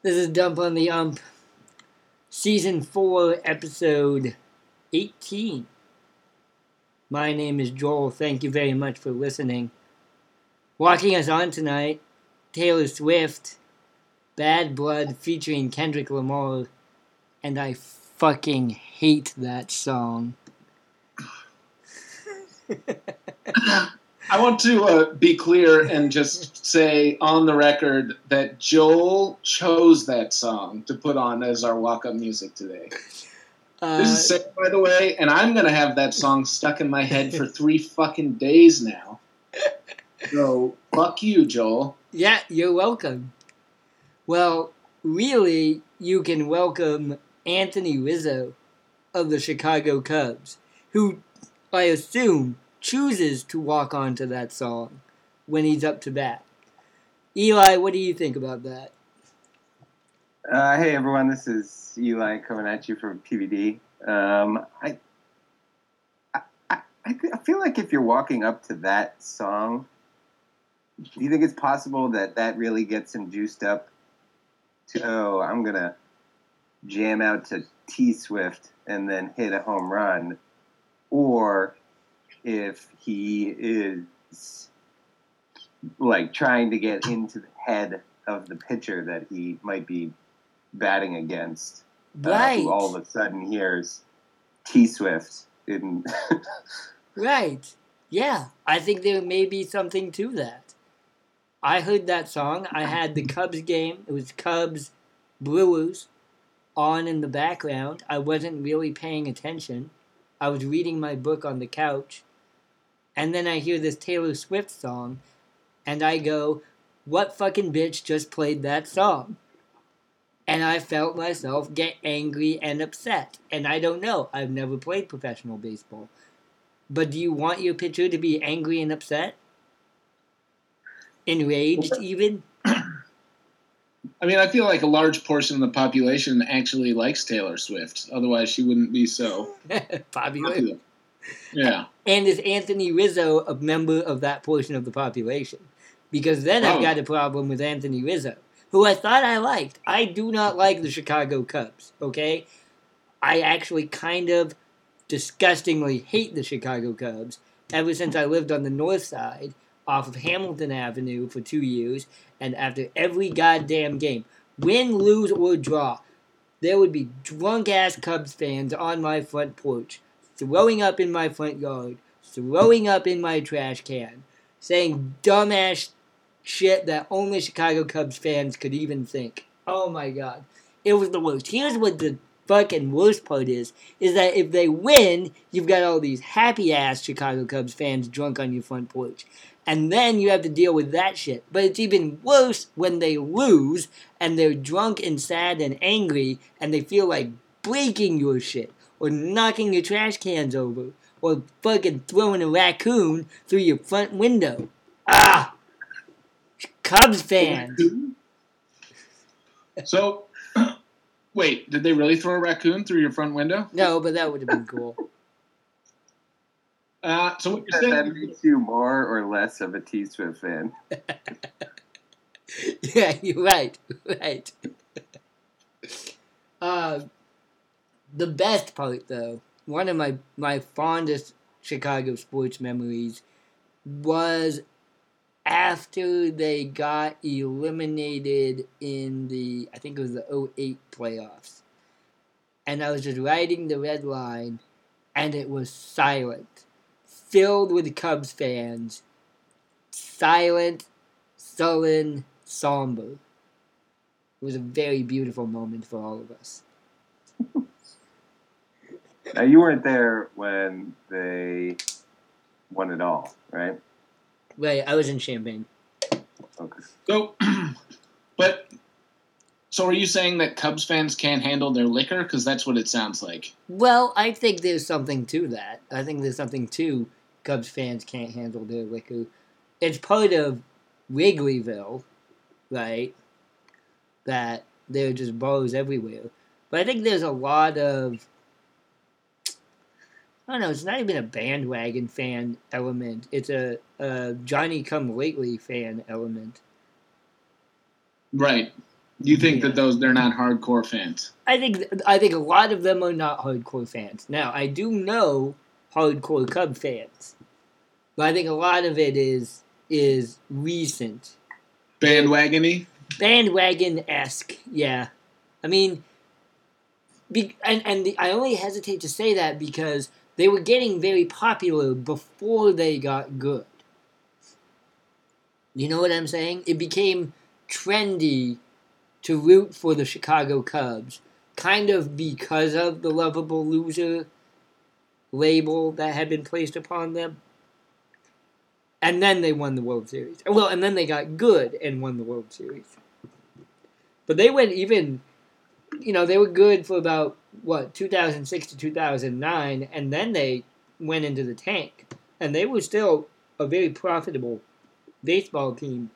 This is Dump on the Ump, Season 4, Episode 18. My name is Joel. Thank you very much for listening. Walking us on tonight, Taylor Swift, Bad Blood featuring Kendrick Lamar, and I fucking hate that song. I want to uh, be clear and just say on the record that Joel chose that song to put on as our walk up music today. Uh, This is Sarah, by the way, and I'm going to have that song stuck in my head for three fucking days now. So, fuck you, Joel. Yeah, you're welcome. Well, really, you can welcome Anthony Rizzo of the Chicago Cubs, who I assume chooses to walk onto that song when he's up to bat. Eli, what do you think about that? Uh, hey everyone, this is Eli coming at you from PVD. Um, I, I, I, I feel like if you're walking up to that song, do you think it's possible that that really gets him juiced up? To oh, I'm gonna jam out to T Swift and then hit a home run, or if he is like trying to get into the head of the pitcher that he might be batting against, uh, who all of a sudden hears T Swift in. right. Yeah, I think there may be something to that. I heard that song. I had the Cubs game. It was Cubs Brewers on in the background. I wasn't really paying attention. I was reading my book on the couch. And then I hear this Taylor Swift song. And I go, what fucking bitch just played that song? And I felt myself get angry and upset. And I don't know. I've never played professional baseball. But do you want your pitcher to be angry and upset? Enraged, even? I mean, I feel like a large portion of the population actually likes Taylor Swift. Otherwise, she wouldn't be so Popular. popular. Yeah. And is Anthony Rizzo a member of that portion of the population? Because then I've Oh. got a problem with Anthony Rizzo, who I thought I liked. I do not like the Chicago Cubs, okay? I actually kind of disgustingly hate the Chicago Cubs ever since I lived on the north side off of Hamilton Avenue for two years, and after every goddamn game, win, lose, or draw, there would be drunk ass Cubs fans on my front porch, throwing up in my front yard, throwing up in my trash can, saying dumbass shit that only Chicago Cubs fans could even think. Oh my god. It was the worst. Here's what the fucking worst part is, is that if they win, you've got all these happy ass Chicago Cubs fans drunk on your front porch. And then you have to deal with that shit. But it's even worse when they lose and they're drunk and sad and angry and they feel like breaking your shit or knocking your trash cans over or fucking throwing a raccoon through your front window. Ah! Cubs fans. So, wait, did they really throw a raccoon through your front window? No, but that would have been cool. Uh, so what you're that, that saying? makes you more or less of a T Swift fan. yeah, you're right. Right. Uh, the best part, though, one of my, my fondest Chicago sports memories was after they got eliminated in the, I think it was the 08 playoffs. And I was just riding the red line, and it was silent, filled with Cubs fans. Silent, sullen, somber. It was a very beautiful moment for all of us. Now you weren't there when they won it all, right? Right, I was in Champaign. Okay. So, but so are you saying that Cubs fans can't handle their liquor? Because that's what it sounds like. Well, I think there's something to that. I think there's something to Cubs fans can't handle their liquor. It's part of Wrigleyville, right? That there are just bars everywhere. But I think there's a lot of I don't know. It's not even a bandwagon fan element. It's a, a Johnny Come Lately fan element. Right. You think Yeah. that those they're not hardcore fans? I think I think a lot of them are not hardcore fans. Now I do know hardcore Cub fans, but I think a lot of it is is recent Bandwagony? bandwagon esque. Yeah, I mean, be, and and the, I only hesitate to say that because they were getting very popular before they got good. You know what I'm saying? It became trendy to root for the Chicago Cubs, kind of because of the lovable loser label that had been placed upon them. And then they won the World Series. Well, and then they got good and won the World Series. But they went even, you know, they were good for about, what, 2006 to 2009, and then they went into the tank. And they were still a very profitable baseball team.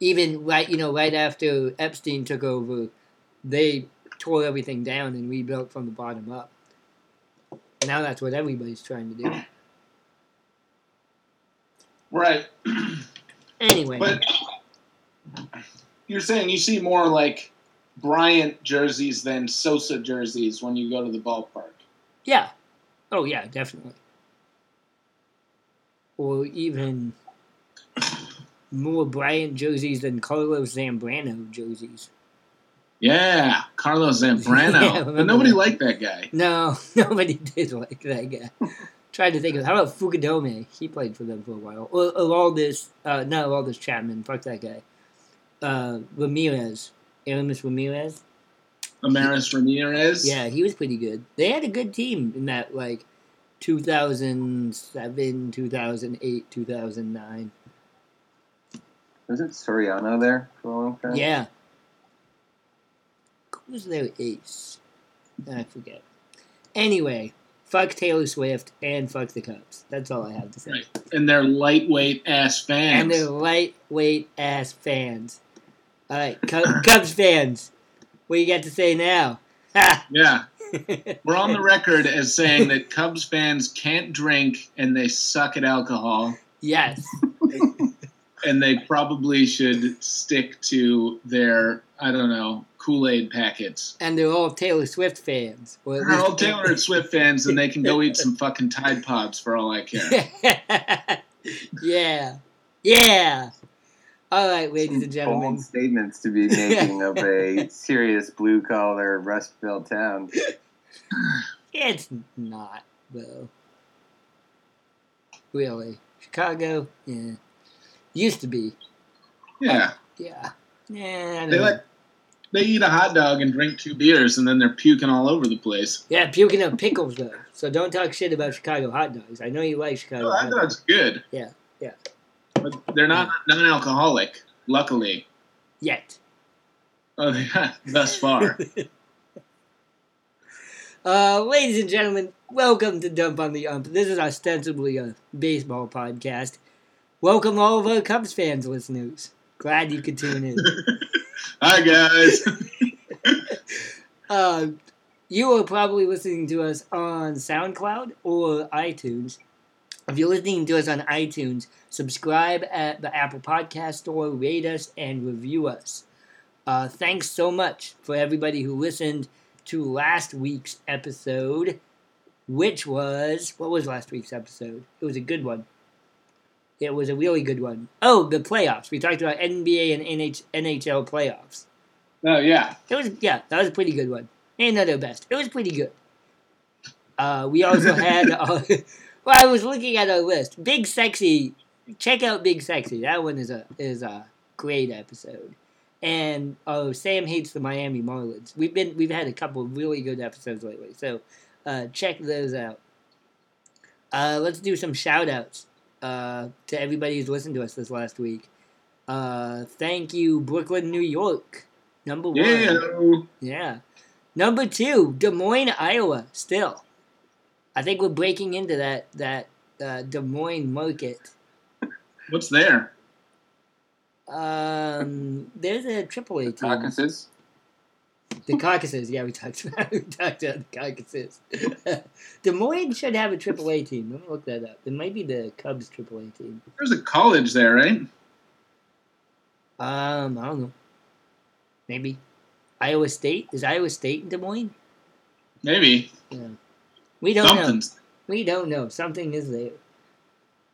Even right, you know, right after Epstein took over, they tore everything down and rebuilt from the bottom up. Now that's what everybody's trying to do. Right. Anyway, But you're saying you see more like Bryant jerseys than Sosa jerseys when you go to the ballpark. yeah. Oh, yeah, definitely. Or even more Bryant jerseys than Carlos Zambrano jerseys. Yeah, Carlos Zambrano. Yeah, but nobody that. liked that guy. No, nobody did like that guy. Tried to think of how about Fukudome? He played for them for a while. Or, or all this, uh, not all this Chapman. Fuck that guy. Uh, Ramirez, Aramis Ramirez. Amaris Ramirez. Yeah, he was pretty good. They had a good team in that like 2007, 2008, 2009. Was it Soriano there for a long time? Yeah. Who's their ace? I forget. Anyway, fuck Taylor Swift and fuck the Cubs. That's all I have to say. Right. And they're lightweight ass fans. And they're lightweight ass fans. All right, Cubs fans, what you got to say now? Yeah. We're on the record as saying that Cubs fans can't drink and they suck at alcohol, yes. and they probably should stick to their, I don't know, Kool Aid packets. And they're all Taylor Swift fans. They're all Taylor Swift fans, and they can go eat some fucking Tide Pods for all I care. yeah. Yeah. All right, ladies and gentlemen. Bold gentlemen. statements to be making of a serious blue collar Rust Belt town. It's not, though. Really. Chicago? Yeah. Used to be. Yeah. Yeah. Yeah. I don't They know. like they eat a hot dog and drink two beers, and then they're puking all over the place. Yeah, puking up pickles, though. So don't talk shit about Chicago hot dogs. I know you like Chicago Oh, hot hot dogs. dog's good. Yeah, yeah. But they're not non-alcoholic, luckily. Yet. Oh, they thus far. Uh, ladies and gentlemen, welcome to Dump on the Ump. This is ostensibly a baseball podcast. Welcome all of our Cubs fans, listeners. Glad you could tune in. Hi guys. Uh, you are probably listening to us on SoundCloud or iTunes. If you're listening to us on iTunes, subscribe at the Apple Podcast Store, rate us, and review us. Uh, thanks so much for everybody who listened to last week's episode, which was what was last week's episode? It was a good one. It was a really good one. Oh, the playoffs. We talked about NBA and NH- NHL playoffs. Oh yeah. It was yeah, that was a pretty good one. Ain't not their best. It was pretty good. Uh, we also had. Uh, well, I was looking at our list. Big sexy. Check out Big Sexy. That one is a is a great episode. And oh, Sam hates the Miami Marlins. We've been we've had a couple of really good episodes lately. So uh, check those out. Uh, let's do some shout outs uh, to everybody who's listened to us this last week. Uh, thank you, Brooklyn, New York. Number one. Yeah. Yeah. Number two, Des Moines, Iowa. Still, I think we're breaking into that that uh, Des Moines market. What's there? Um, there's a AAA team. Caucuses? The Caucuses. Yeah, we talked about we talked about the Caucuses. Des Moines should have a AAA team. Let me look that up. It might be the Cubs AAA team. There's a college there, right? Um, I don't know. Maybe. Iowa State? Is Iowa State in Des Moines? Maybe We don't know. We don't know. Something is there.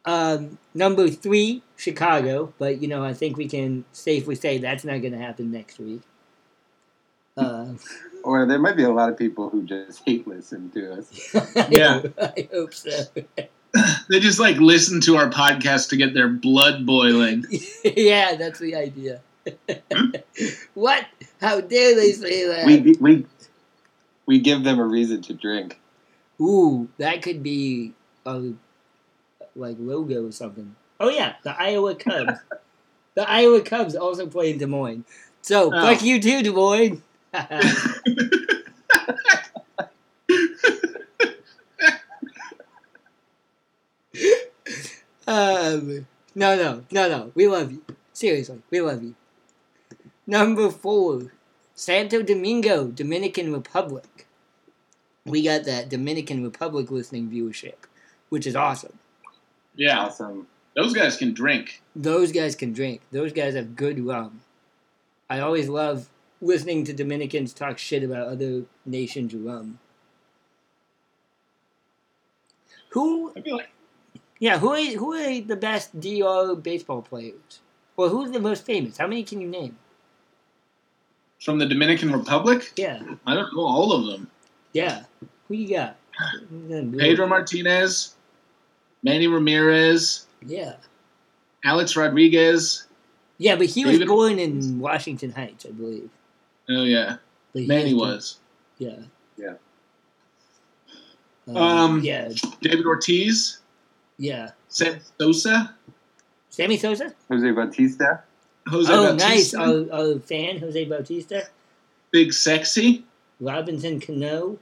Um, number three, Chicago, but you know, I think we can safely say that's not going to happen next week. Uh, Or there might be a lot of people who just hate listen to us. I Yeah. hope- I hope so. They just like listen to our podcast to get their blood boiling. yeah, that's the idea. what? How dare they say that? We we we give them a reason to drink. Ooh, that could be a like logo or something. Oh yeah, the Iowa Cubs. the Iowa Cubs also play in Des Moines. So Oh. fuck you too, Des Moines. um, no, no, no, no. We love you. Seriously, we love you. Number four, Santo Domingo, Dominican Republic. We got that Dominican Republic listening viewership, which is awesome. Yeah, Awesome. those guys can drink. Those guys can drink. Those guys have good rum. I always love listening to Dominicans talk shit about other nations' rum. Who, I feel like yeah, who are, who are the best DR baseball players? Well, who's the most famous? How many can you name? from the Dominican Republic. Yeah, I don't know all of them. Yeah. Who you got? Pedro Martinez, Manny Ramirez, Yeah. Alex Rodriguez. Yeah, but he was David- born in Washington Heights, I believe. Oh yeah, But Manny has- was. Yeah. Yeah. Um, Um, yeah, David Ortiz, yeah. Sam Sosa, Sammy Sosa? Jose Bautista. Jose Bautista. oh, nice. Bautista, Our, our fan, Jose Bautista. Big Sexy, Robinson Cano.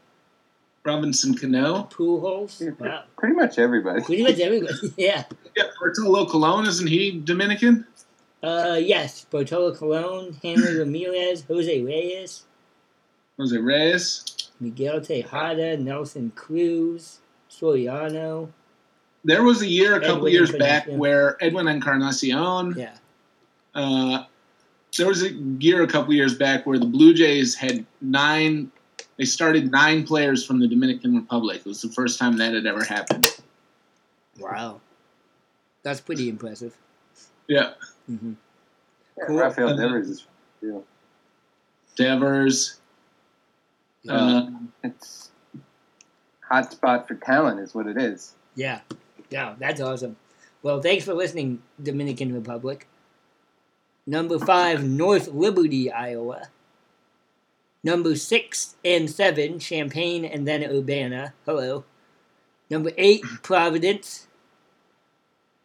Robinson Cano. Pujols. Yeah, Wow. Pretty much everybody. Pretty much everybody. yeah. Yeah, Bartolo Colon, isn't he Dominican? Uh, yes. Bartolo Colon, Hanley Ramirez, Jose Reyes, Jose Reyes. Miguel Tejada, Nelson Cruz, Soriano. There was a year a couple Edwin years back where Edwin Encarnacion. Yeah. Uh, there was a year a couple years back where the Blue Jays had nine. They started nine players from the Dominican Republic. It was the first time that had ever happened. Wow. That's pretty impressive. Yeah, hmm Yeah, Cool. Rafael Devers is. Yeah. Devers. Uh, It's hot spot for talent is what it is. Yeah. Yeah, that's awesome. Well, thanks for listening, Dominican Republic. Number five, North Liberty, Iowa. Number six and seven, Champaign and then Urbana. Hello. Number eight, Providence.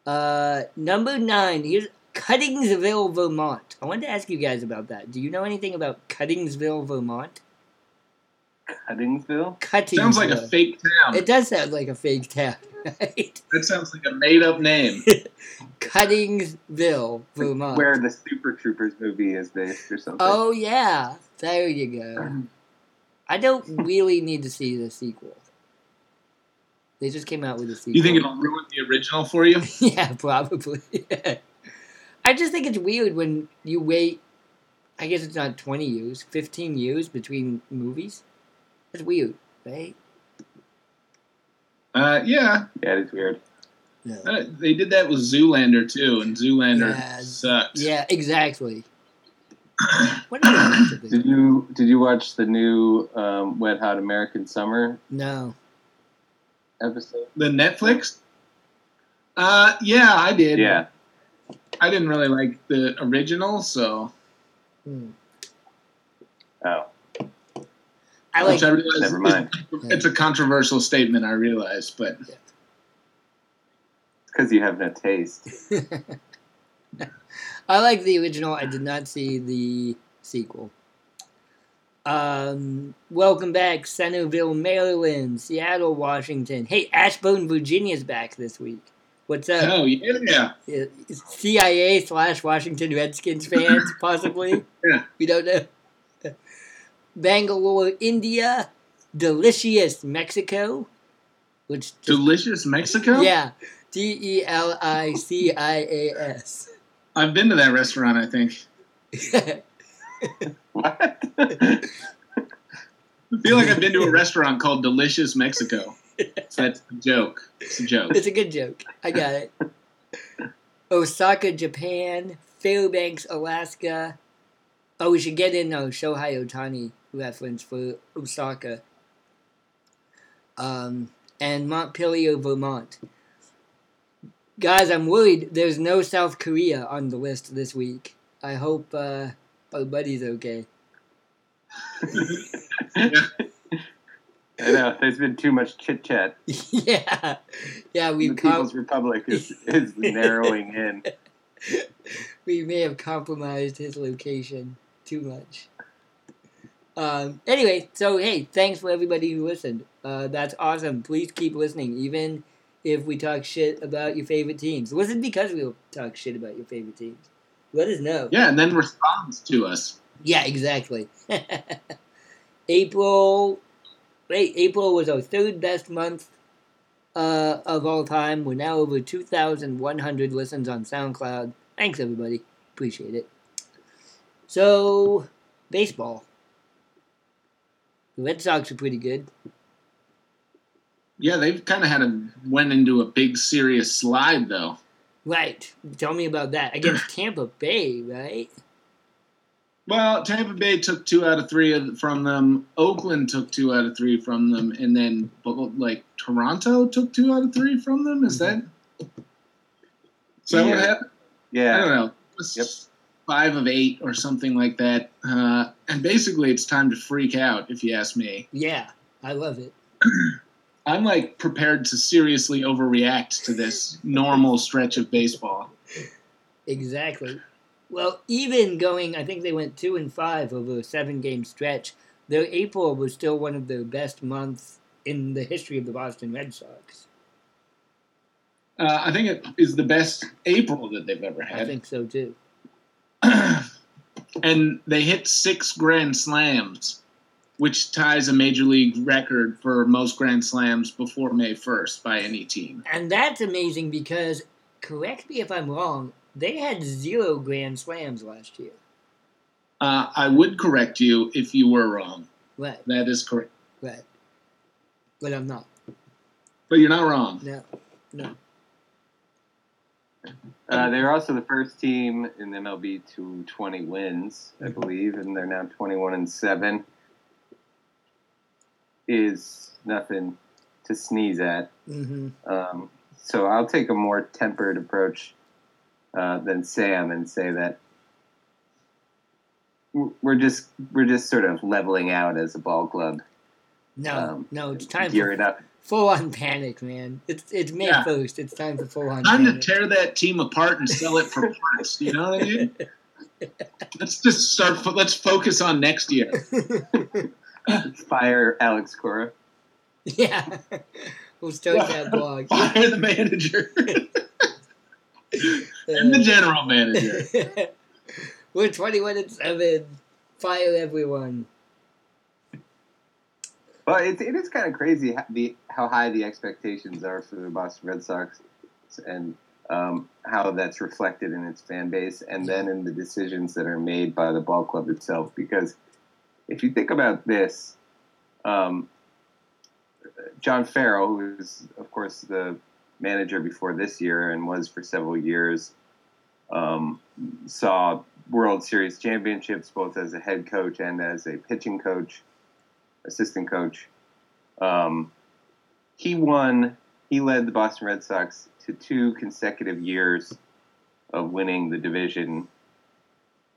Uh, number nine, here's Cuttingsville, Vermont. I wanted to ask you guys about that. Do you know anything about Cuttingsville, Vermont? Cuttingsville. Cuttingsville. sounds like a fake town. It does sound like a fake town, right? that sounds like a made up name. Cuttingsville, Vermont. Where the Super Troopers movie is based or something. Oh yeah, there you go. I don't really need to see the sequel. They just came out with a sequel. You think it'll ruin the original for you? yeah, probably. I just think it's weird when you wait. I guess it's not twenty years, fifteen years between movies. That's weird, right? Uh, yeah, Yeah, it's weird. Yeah. uh, they did that with Zoolander too, and Zoolander Yeah. sucked. Yeah, exactly. what did I watch of Did you did you watch the new um, Wet Hot American Summer No. episode? The Netflix. Uh, yeah, I did. Yeah, I didn't really like the original, so Hmm. oh, I like. which I realize never mind. is- it's a controversial statement. I realize, but because you have no taste. I like the original. I did not see the sequel. Um, welcome back, Centreville, Maryland, Seattle, Washington. Hey, Ashburn, Virginia's back this week. What's up? oh yeah, Uh, CIA slash Washington Redskins fans, possibly. Yeah. We don't know. Bangalore, India, Delicious, Mexico, which delicious Mexico. yeah, D E L I C I A S. I've been to that restaurant. I think What? I feel like I've been to a restaurant called Delicious Mexico. So that's a joke. It's a joke. It's a good joke. I got it. Osaka, Japan, Fairbanks, Alaska. Oh, we should get in a Shohei Ohtani reference for Osaka. Um, and Montpelier, Vermont. Guys, I'm worried there's no South Korea on the list this week. I hope uh, our buddy's okay. I know. There's been too much chit chat. yeah. Yeah, we've com- People's Republic is, is narrowing in. we may have compromised his location too much. Um, anyway, so hey, thanks for everybody who listened. Uh, that's awesome. Please keep listening, even if we talk shit about your favorite teams. Listen because we'll talk shit about your favorite teams. Let us know. Yeah, and then responds to us. Yeah, exactly. April, wait, April was our third best month uh, of all time. We're now over 2,100 listens on SoundCloud. Thanks, everybody. Appreciate it. So, baseball. The Red Sox are pretty good. Yeah, they've kind of had a went into a big serious slide though. Right. Tell me about that. Against Tampa Bay, right? Well, Tampa Bay took two out of three from them. Oakland took two out of three from them, and then but, like Toronto took two out of three from them. Is mm-hmm. that? Is that what happened? Yeah. I don't know. It Yep. Five of eight or something like that. Uh, and basically, it's time to freak out, if you ask me. Yeah, I love it. I'm like prepared to seriously overreact to this normal stretch of baseball. Exactly. Well, even going, I think they went two and five over a seven game stretch. Their April was still one of the best months in the history of the Boston Red Sox. Uh, I think it is the best April that they've ever had. I think so too. and they hit six grand slams, which ties a major league record for most grand slams before May 1st by any team. And that's amazing because, correct me if I'm wrong, they had zero grand slams last year. Uh, I would correct you if you were wrong. Right, That is correct. right. But I'm not. But you're not wrong. No, no. Uh, they were also the first team in MLB to 20 wins, I believe, and they're now 21 and 7. Is nothing to sneeze at. hmm Um, so I'll take a more tempered approach uh, than Sam and say that we're just we're just sort of leveling out as a ball club, No, Um, no, it's time for gearing up. Full on panic, man. It's it's May Yeah. 1st. It's time for full on Time to tear that team apart and sell it for parts. You know what I mean? Let's just start. fo- Let's focus on next year. Fire Alex Cora. yeah. we'll start that blog. Fire the manager and the general manager. We're 21 and 7. Fire everyone. Well, it, it is kind of crazy how, the, how high the expectations are for the Boston Red Sox, and um, how that's reflected in its fan base, and then in the decisions that are made by the ball club itself. Because if you think about this, um, John Farrell, who is of course the manager before this year and was for several years, um, saw World Series championships both as a head coach and as a pitching coach assistant coach. Um, he won. He led the Boston Red Sox to two consecutive years of winning the division.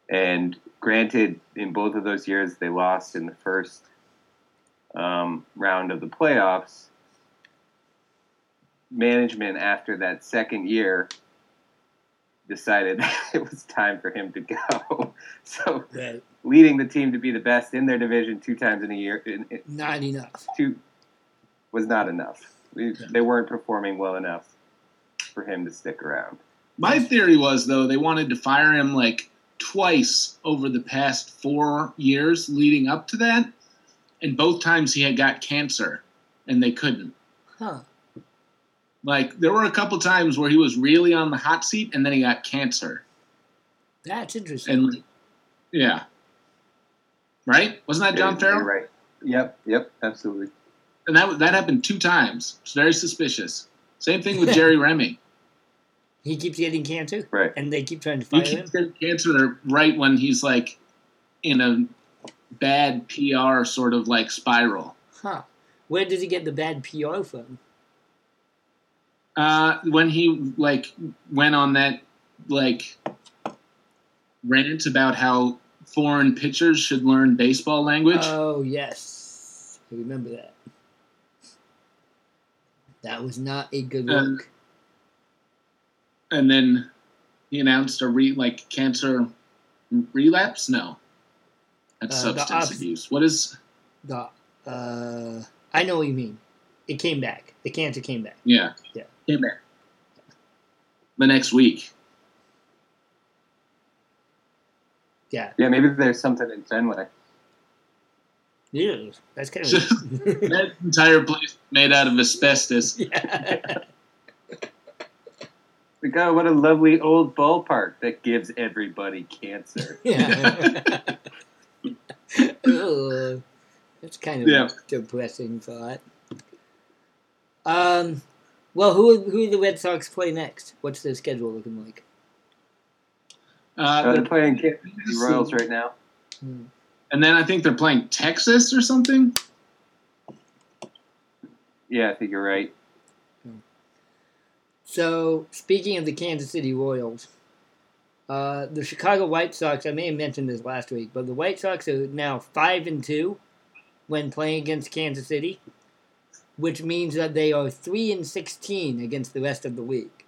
And granted, in both of those years, they lost in the first um, round of the playoffs. Management, after that second year, decided it was time for him to go. So Right. leading the team to be the best in their division two times in a year in, in, Not enough. two was not enough. We, They weren't performing well enough for him to stick around. My theory was though they wanted to fire him like twice over the past four years leading up to that, and both times he had got cancer, and they couldn't. Huh. Like there were a couple times where he was really on the hot seat, and then he got cancer, That's interesting. and yeah, right? Wasn't that John Farrell? Right. Yep. Yep. Absolutely. And that that happened two times. It's very suspicious. Same thing with Jerry Remy. He keeps getting cancer, Right. and they keep trying to He fire him. keeps getting cancer right when he's like in a bad PR sort of like spiral. Huh? Where does he get the bad PR from? Uh, when he like went on that like rant about how foreign pitchers should learn baseball language. Oh yes, I remember that. That was not a good Uh, look. and then he announced a re like cancer relapse. No, that's Uh, substance ops- abuse. What is? The uh, I know what you mean. It came back. The cancer came back. Yeah, Yeah. Came back the next week. Yeah, Yeah. Maybe there's something in Fenway. yeah. That's kind of that entire place made out of asbestos. yeah. Like, oh, what a lovely old ballpark that gives everybody cancer. yeah. Ugh. That's kind of Yeah. a depressing thought. Um, well, who who do the Red Sox play next? What's their schedule looking like? Uh, Uh, they're they're- playing Kansas City Royals right now. Hmm. and then I think they're playing Texas or something. Yeah, I think you're right. So, speaking of the Kansas City Royals, uh, the Chicago White Sox, I may have mentioned this last week, but the White Sox are now 5 and 2 when playing against Kansas City, which means that they are 3 and 16 against the rest of the league.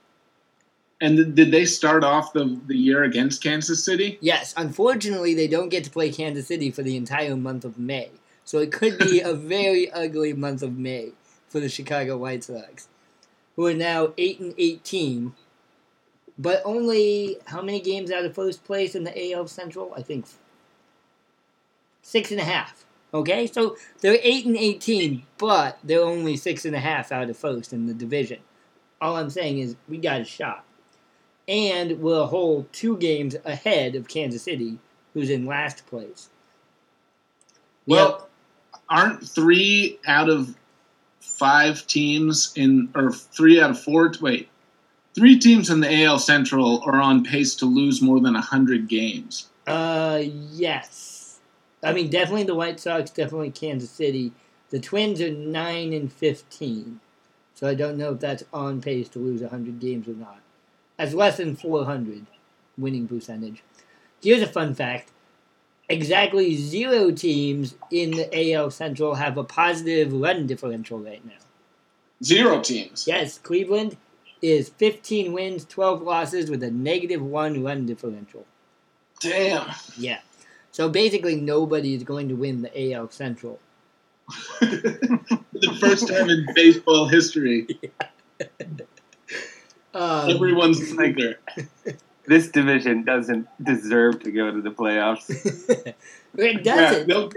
And th- did they start off the, the year against Kansas City? Yes, unfortunately, they don't get to play Kansas City for the entire month of May. So it could be a very ugly month of May for the Chicago White Sox, who are now 8 and 18, but only how many games out of first place in the AL Central? I think six and a half. Okay, so they're 8 and 18, but they're only six and a half out of first in the division. All I'm saying is we got a shot and we're a whole two games ahead of Kansas City, who's in last place. Well, aren't three out of five teams in, or three out of four? Wait, three teams in the AL Central are on pace to lose more than hundred games. uh, yes. I mean, definitely the White Sox, definitely Kansas City. The Twins are nine and fifteen, so I don't know if that's on pace to lose hundred games or not. That's less than four hundred winning percentage. Here's a fun fact: exactly zero teams in the AL Central have a positive run differential right now. Zero teams. Yes, Cleveland is 15 wins, 12 losses with a negative one run differential. Damn. Yeah. So basically, nobody is going to win the AL Central. the first time in baseball history, Um, everyone's leader. This division doesn't deserve to go to the playoffs. it doesn't. they'll,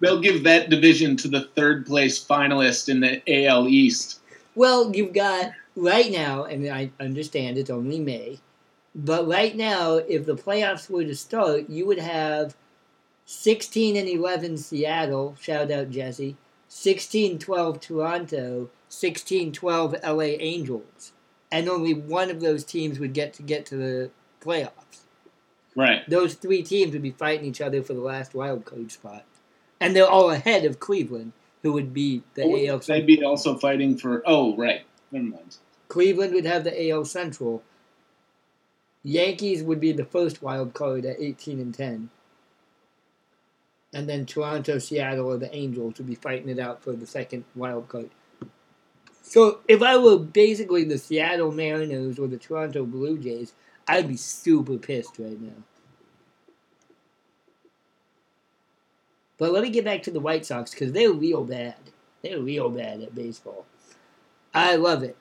they'll give that division to the third place finalist in the AL East. Well, you've got right now, and I understand it's only May, but right now, if the playoffs were to start, you would have 16 and 11 Seattle, shout out Jesse, 16 12 Toronto, 16 12 LA Angels, and only one of those teams would get to get to the playoffs. Right. Those three teams would be fighting each other for the last wild card spot. And they're all ahead of Cleveland, who would be the Oh, AL They'd be also fighting for. Oh, right. Never mind. Cleveland would have the AL Central. Yankees would be the first wild card at 18 and 10. And then Toronto, Seattle, or the Angels would be fighting it out for the second wild card. So if I were basically the Seattle Mariners or the Toronto Blue Jays, I'd be super pissed right now. But let me get back to the White Sox because they're real bad. They're real bad at baseball. I love it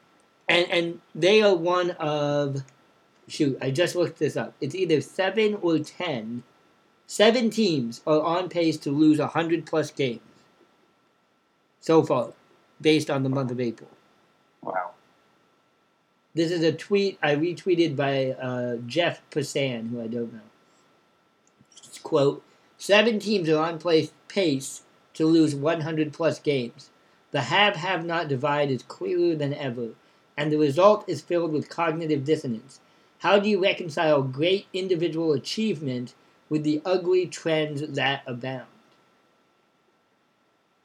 and and they are one of shoot i just looked this up it's either seven or ten seven teams are on pace to lose 100 plus games so far based on the month of april Wow. this is a tweet i retweeted by uh, jeff Passan, who i don't know quote Seven teams are on place, pace to lose 100 plus games. The have have not divide is clearer than ever, and the result is filled with cognitive dissonance. How do you reconcile great individual achievement with the ugly trends that abound?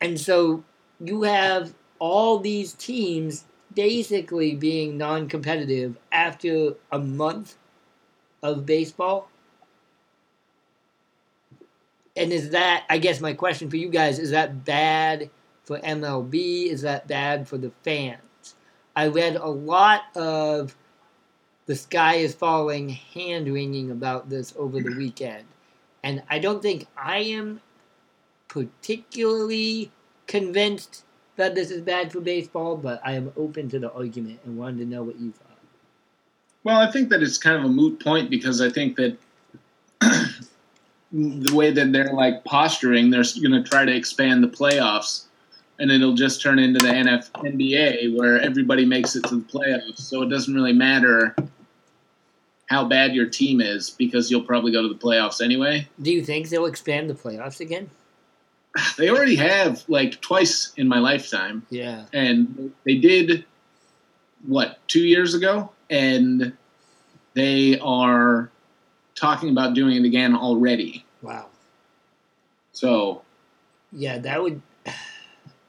And so you have all these teams basically being non competitive after a month of baseball. And is that, I guess, my question for you guys is that bad for MLB? Is that bad for the fans? I read a lot of the sky is falling hand wringing about this over the weekend. And I don't think I am particularly convinced that this is bad for baseball, but I am open to the argument and wanted to know what you thought. Well, I think that it's kind of a moot point because I think that the way that they're like posturing, they're going to try to expand the playoffs, and it'll just turn into the NF- NBA where everybody makes it to the playoffs. So it doesn't really matter how bad your team is because you'll probably go to the playoffs anyway. Do you think they'll expand the playoffs again? They already have like twice in my lifetime, Yeah. and they did what two years ago, and they are talking about doing it again already. Wow. So Yeah, that would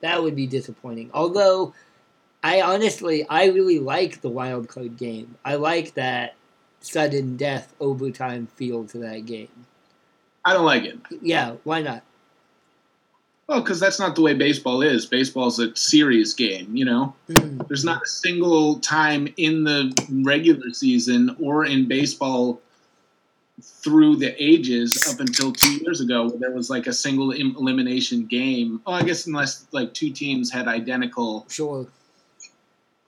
that would be disappointing. Although I honestly I really like the wild card game. I like that sudden death overtime feel to that game. I don't like it. Yeah, why not? Well, because that's not the way baseball is. Baseball's a series game, you know? Mm, There's not a single time in the regular season or in baseball through the ages up until two years ago where there was like a single elimination game. Oh, I guess unless like two teams had identical, Sure,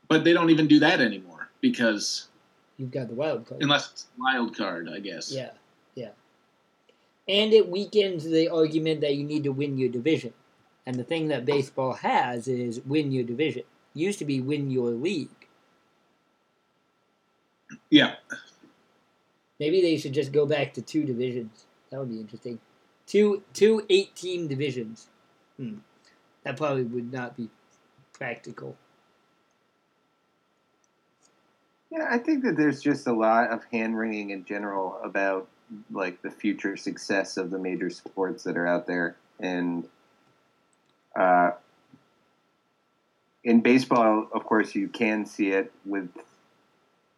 but they don't even do that anymore because you've got the wild card. unless it's wild card, I guess. Yeah, yeah. And it weakens the argument that you need to win your division. And the thing that baseball has is win your division. Used to be win your league. Yeah. Maybe they should just go back to two divisions. That would be interesting. Two two eight team divisions. Hmm. That probably would not be practical. Yeah, I think that there's just a lot of hand wringing in general about like the future success of the major sports that are out there, and uh, in baseball, of course, you can see it with.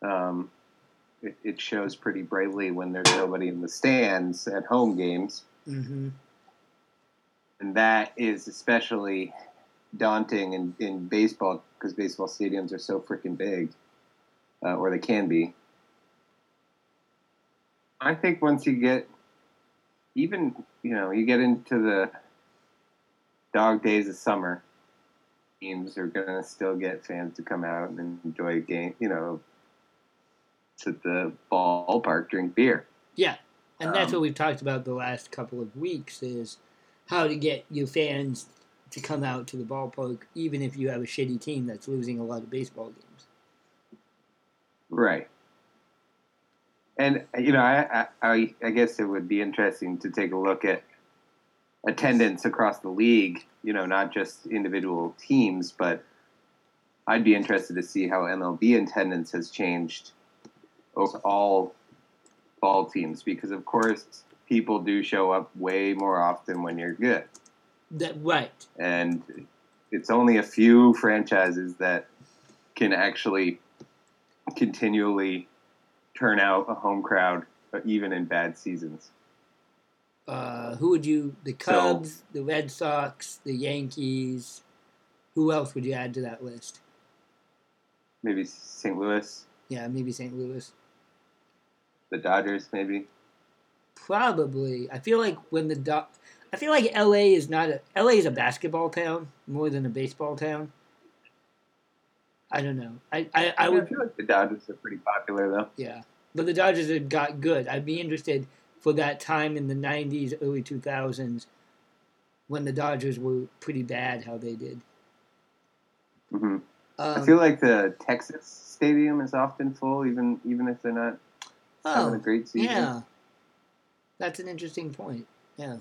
Um, it, it shows pretty brightly when there's nobody in the stands at home games, Mm-hmm. and that is especially daunting in, in baseball because baseball stadiums are so freaking big, uh, or they can be. I think once you get, even you know, you get into the dog days of summer, teams are gonna still get fans to come out and enjoy a game. You know, to the ballpark, drink beer. Yeah. And that's Um, what we've talked about the last couple of weeks is how to get your fans to come out to the ballpark even if you have a shitty team that's losing a lot of baseball games. Right. And you know, I, I I guess it would be interesting to take a look at attendance across the league. You know, not just individual teams, but I'd be interested to see how MLB attendance has changed over all ball teams because, of course, people do show up way more often when you're good, That right. and it's only a few franchises that can actually continually turn out a home crowd, uh, even in bad seasons. Uh, who would you the Cubs, the Red Sox, the Yankees, who else would you add to that list? Maybe St. Louis, Yeah, maybe St. Louis. the Dodgers, maybe. Probably. I feel like when the Do- I feel like LA is not a LA is a basketball town more than a baseball town. I don't know. I, I, I would feel like the Dodgers are pretty popular though. Yeah, but the Dodgers had got good. I'd be interested for that time in the '90s, early 2000s, when the Dodgers were pretty bad. How they did. hmm Um, I feel like the Texas stadium is often full, even even if they're not having a oh, great season. yeah, that's an interesting point. Yeah,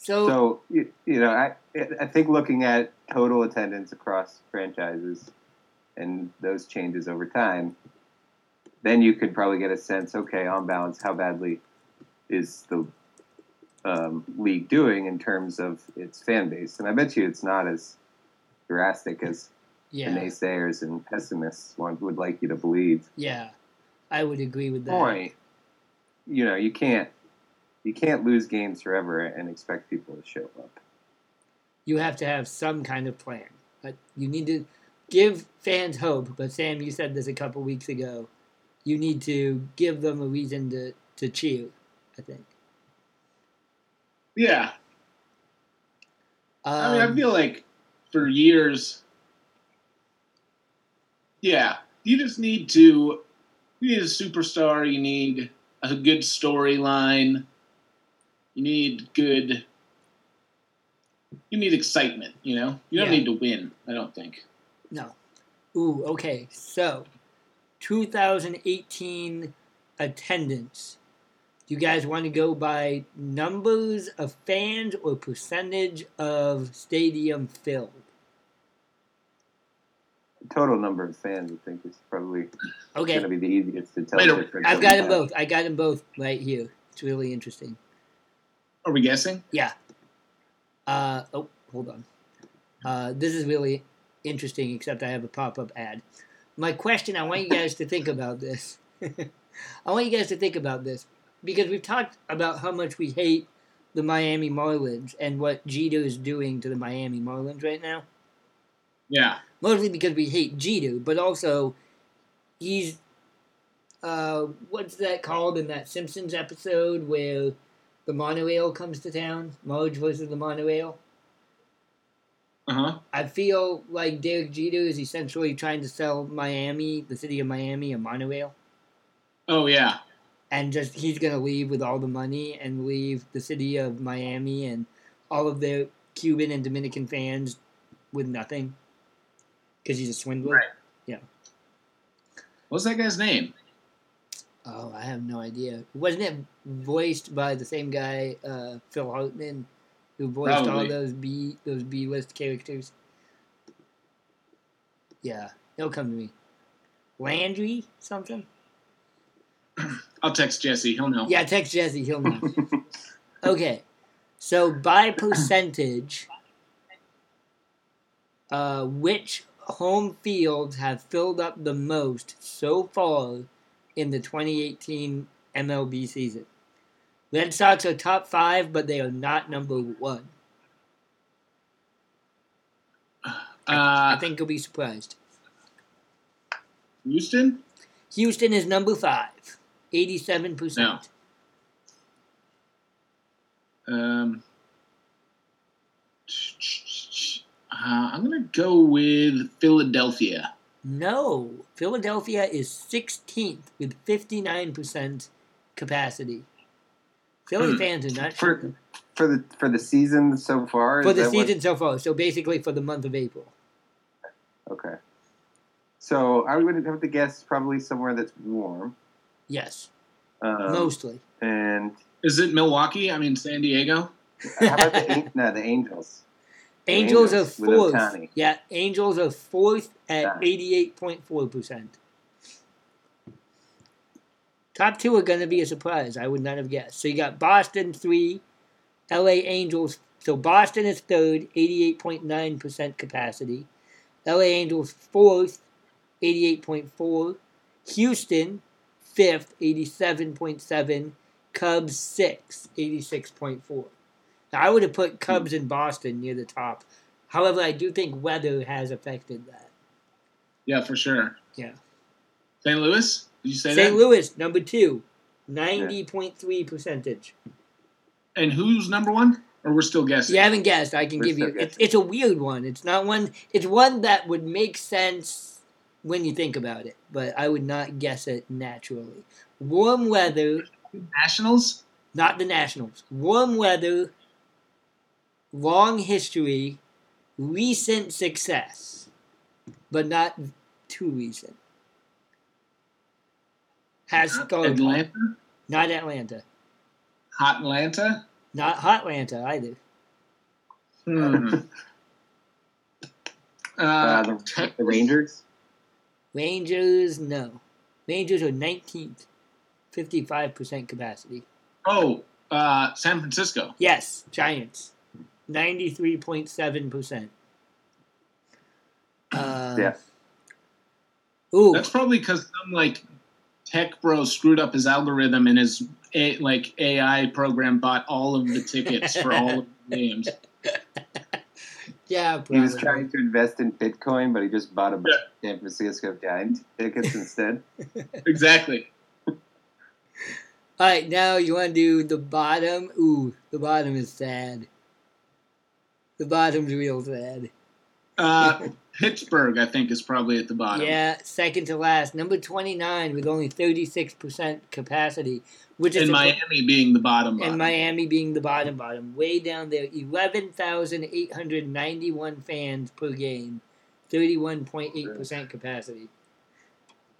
So, So you, you know, I I think looking at total attendance across franchises and those changes over time, then you could probably get a sense. Okay, on balance, how badly is the um, league doing in terms of its fan base? And I bet you it's not as drastic as yeah, the naysayers and pessimists want, would like you to believe. yeah, I would agree with that. Point, you know, you can't you can't lose games forever and expect people to show up. You have to have some kind of plan. But you need to give fans hope. But Sam, you said this a couple weeks ago. You need to give them a reason to, to cheer. I think. Yeah, I mean, I Um, feel like for years, yeah, you just need to. You need a superstar. You need a good storyline. You need good. You need excitement. You know, you don't Yeah. need to win. I don't think. No. Ooh, okay. So, 2018 attendance. Do you guys want to go by numbers of fans or percentage of stadium filled? total number of fans, I think, is probably Okay. going to be the easiest to tell. Wait, the a- difference I've got them both. I got them both right here. It's really interesting. Are we guessing? Yeah. Uh, oh, hold on. Uh, this is really interesting, except I have a pop up ad. My question I want you guys to think about this. I want you guys to think about this because we've talked about how much we hate the Miami Marlins and what Jeter is doing to the Miami Marlins right now. Yeah. Mostly because we hate Jeter, but also he's. Uh, what's that called in that Simpsons episode where the monorail comes to town? Marge versus the monorail? Uh huh. I feel like Derek Jeter is essentially trying to sell Miami, the city of Miami, a monorail, Oh yeah. and just he's gonna leave with all the money and leave the city of Miami and all of their Cuban and Dominican fans with nothing because he's a swindler. Right. Yeah. What's that guy's name? Oh, I have no idea. Wasn't it voiced by the same guy, uh, Phil Hartman, who voiced all those B those B list characters? Yeah, it'll come to me. Landry something. I'll text Jesse. He'll know. Yeah, text Jesse. He'll know. okay, so by percentage, uh, which home fields have filled up the most so far in the 2018 MLB season? Red Sox are top five, but they are not number one. I Uh, think you'll be surprised. Houston. Houston is number five, 87%. Um, uh, I'm gonna go with Philadelphia. No, Philadelphia is 16th with 59% capacity. Philly Hmm. fans are not For- sure. for the for the season so far. For the that what- season so far, so basically for the month of April. okay. So I would have to guess probably somewhere that's warm. Yes, Um, mostly. And Is it Milwaukee? I mean San Diego. how about the no the Angels? Angels, Angels are fourth. Yeah, Angels are fourth at Yeah. 88.4%. Top two are going to be a surprise. I would not have guessed. So you got Boston three, LA Angels. So Boston is third, 88.9% capacity. LA Angels fourth, 88.4. Houston fifth, 87.7. Cubs sixth, 86.4. Now, I would have put hmm. Cubs in Boston near the top. However, I do think weather has affected that. Yeah, for sure. Yeah. St. Louis. Did you say that? St. Louis, number two, 90.3 percentage. And who's number one? Or we're still guessing. You haven't guessed. I can We're give you. still It's, it's a weird one. It's not one. It's one that would make sense when you think about it, but I would not guess it naturally. Warm weather, Nationals. not the Nationals. Warm weather, long history, recent success, but not too recent. Has star Atlanta. Not Atlanta. Hot Atlanta. Not Hot Atlanta either. Hmm. Uh, Uh, the, the Rangers. Rangers, no. Rangers are 19th, 55% capacity. Oh, uh, San Francisco. Yes, Giants, 93.7%. Uh, Yeah. Ooh, That's probably because some like tech bro screwed up his algorithm and his a, like AI program bought all of the tickets for all of the games. yeah, He was trying to invest in Bitcoin, but he just bought a bunch Yeah. of San Francisco Giants tickets instead. Exactly. All right, now you want to do the bottom. Ooh, the bottom is sad. The bottom's real bad. Uh, Pittsburgh, I think, is probably at the bottom. Yeah, second to last. Number 29 with only 36% capacity, which is And a- Miami being the bottom. and bottom. Miami being the bottom bottom, way down there, eleven thousand eight hundred ninety one fans per game, thirty one point eight percent capacity.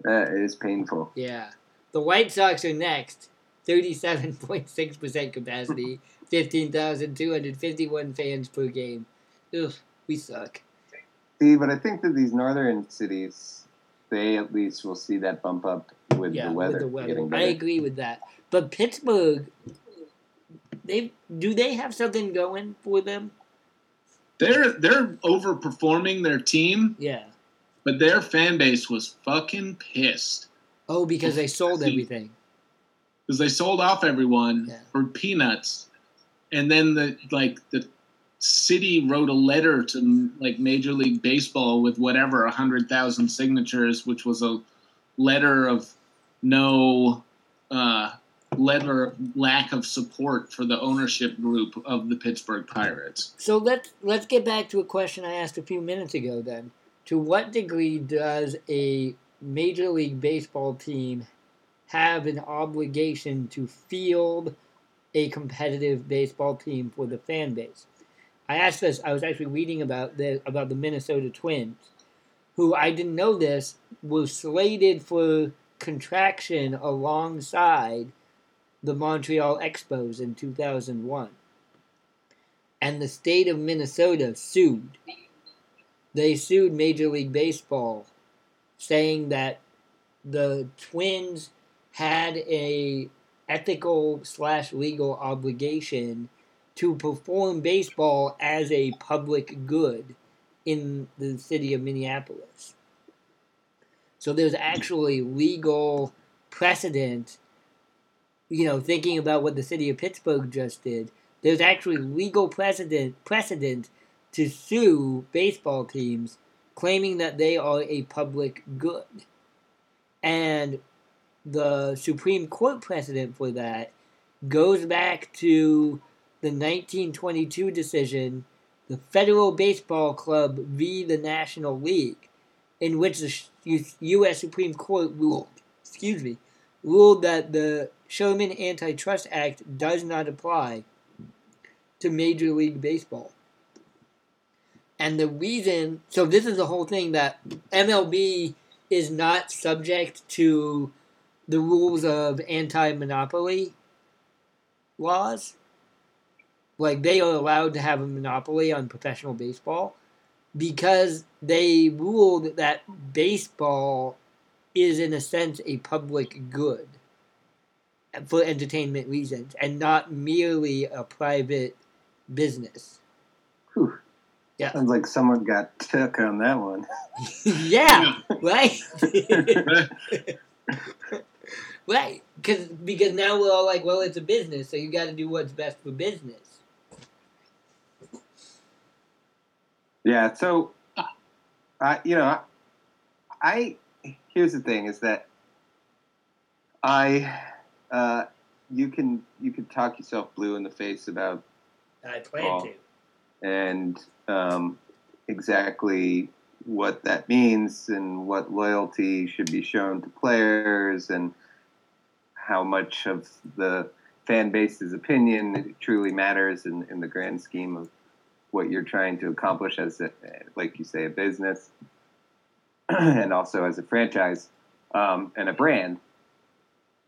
That is painful. Yeah, the White Sox are next, thirty seven point six percent capacity, fifteen thousand two hundred fifty one fans per game. Ugh, we suck. See, but I think that these northern cities, they at least will see that bump up with yeah, the weather with the weather, getting I agree with that. But Pittsburgh, they do they have something going for them? They're they're overperforming their team, Yeah. but their fan base was fucking pissed Oh, because they sold everything. because they sold off everyone Yeah. for peanuts, and then the like the city wrote a letter to like Major League Baseball with whatever a hundred thousand signatures, which was a letter of no uh, letter lack of support for the ownership group of the Pittsburgh Pirates. So let's let's get back to a question I asked a few minutes ago. Then, to what degree does a major league baseball team have an obligation to field a competitive baseball team for the fan base? I asked this. I was actually reading about the about the Minnesota Twins, who I didn't know this was slated for contraction alongside the Montreal Expos in 2001 and the state of Minnesota sued. They sued Major League Baseball, saying that the Twins had a ethical slash legal obligation to perform baseball as a public good in the city of Minneapolis. So there's actually legal precedent, you know, thinking about what the city of Pittsburgh just did there's actually legal precedent precedent to sue baseball teams claiming that they are a public good. And the Supreme Court precedent for that goes back to the 1922 decision, the Federal Baseball Club v. the National League, in which the U.S. Supreme Court ruled, excuse me, ruled that the Sherman Antitrust Act does not apply to Major League Baseball. And the reason, so this is the whole thing that MLB is not subject to the rules of anti monopoly laws. Like, they are allowed to have a monopoly on professional baseball because they ruled that baseball is, in a sense, a public good for entertainment reasons and not merely a private business. Whew. Yeah. Sounds like someone got took on that one. yeah, right. right, because because now we're all like, well, it's a business, so you got to do what's best for business. Yeah. So, uh, you know, I here's the thing: is that I, uh, you can you can talk yourself blue in the face about I plan Oh. to. and um, exactly what that means and what loyalty should be shown to players and how much of the fan base's opinion truly matters in, in the grand scheme of what you're trying to accomplish as a, like you say a business and also as a franchise um, and a brand.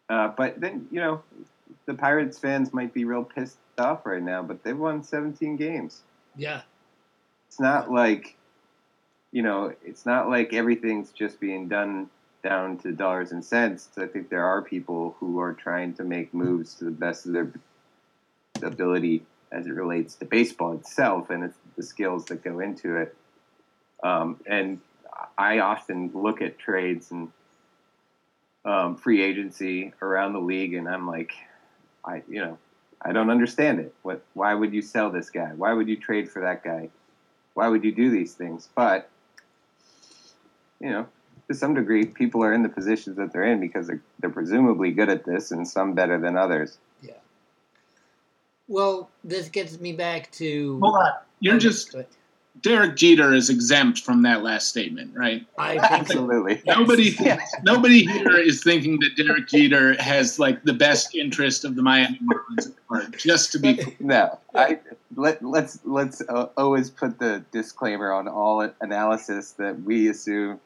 Uh, but then you know the pirates fans might be real pissed off right now but they've won 17 games. Yeah, it's not like you know, it's not like everything's just being done down to dollars and cents. I think there are people who are trying to make moves to the best of their ability as it relates to baseball itself and it's the skills that go into it. Um, and I often look at trades and um, free agency around the league, and I'm like, I you know, I don't understand it. What? Why would you sell this guy? Why would you trade for that guy? Why would you do these things? But you know, to some degree, people are in the positions that they're in because they're, they're presumably good at this, and some better than others. Yeah. Well, this gets me back to. Hold on. You're just Derek Jeter is exempt from that last statement, right? I think Absolutely. Nobody, Yes. nobody here is thinking that Derek Jeter has like the best interest of the Miami Marlins at. Just to be clear. No, I let let's let's uh, always put the disclaimer on all analysis that we assume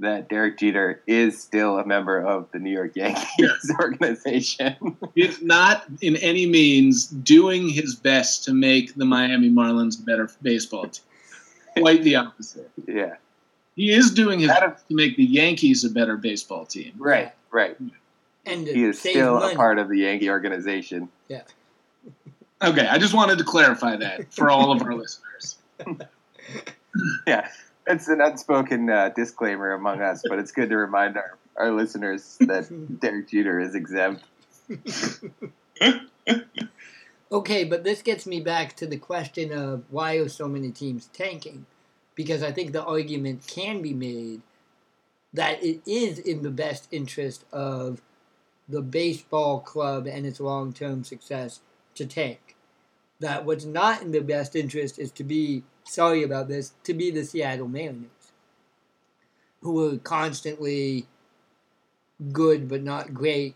that Derek Jeter is still a member of the New York Yankees organization. He's not in any means doing his best to make the Miami Marlins a better baseball team. Quite the opposite. yeah, He is doing his That- best to make the Yankees a better baseball team. right, right. and He is still money. a part of the Yankee organization. Yeah. Okay, I just wanted to clarify that for all of our listeners. Yeah, it's an unspoken uh, disclaimer among us, but it's good to remind our, our listeners that Derek Jeter is exempt. Okay, but this gets me back to the question of why are so many teams tanking? Because I think the argument can be made that it is in the best interest of the baseball club and its long term success to tank. That what's not in the best interest is to be, sorry about this, to be the Seattle Mariners, who were constantly good but not great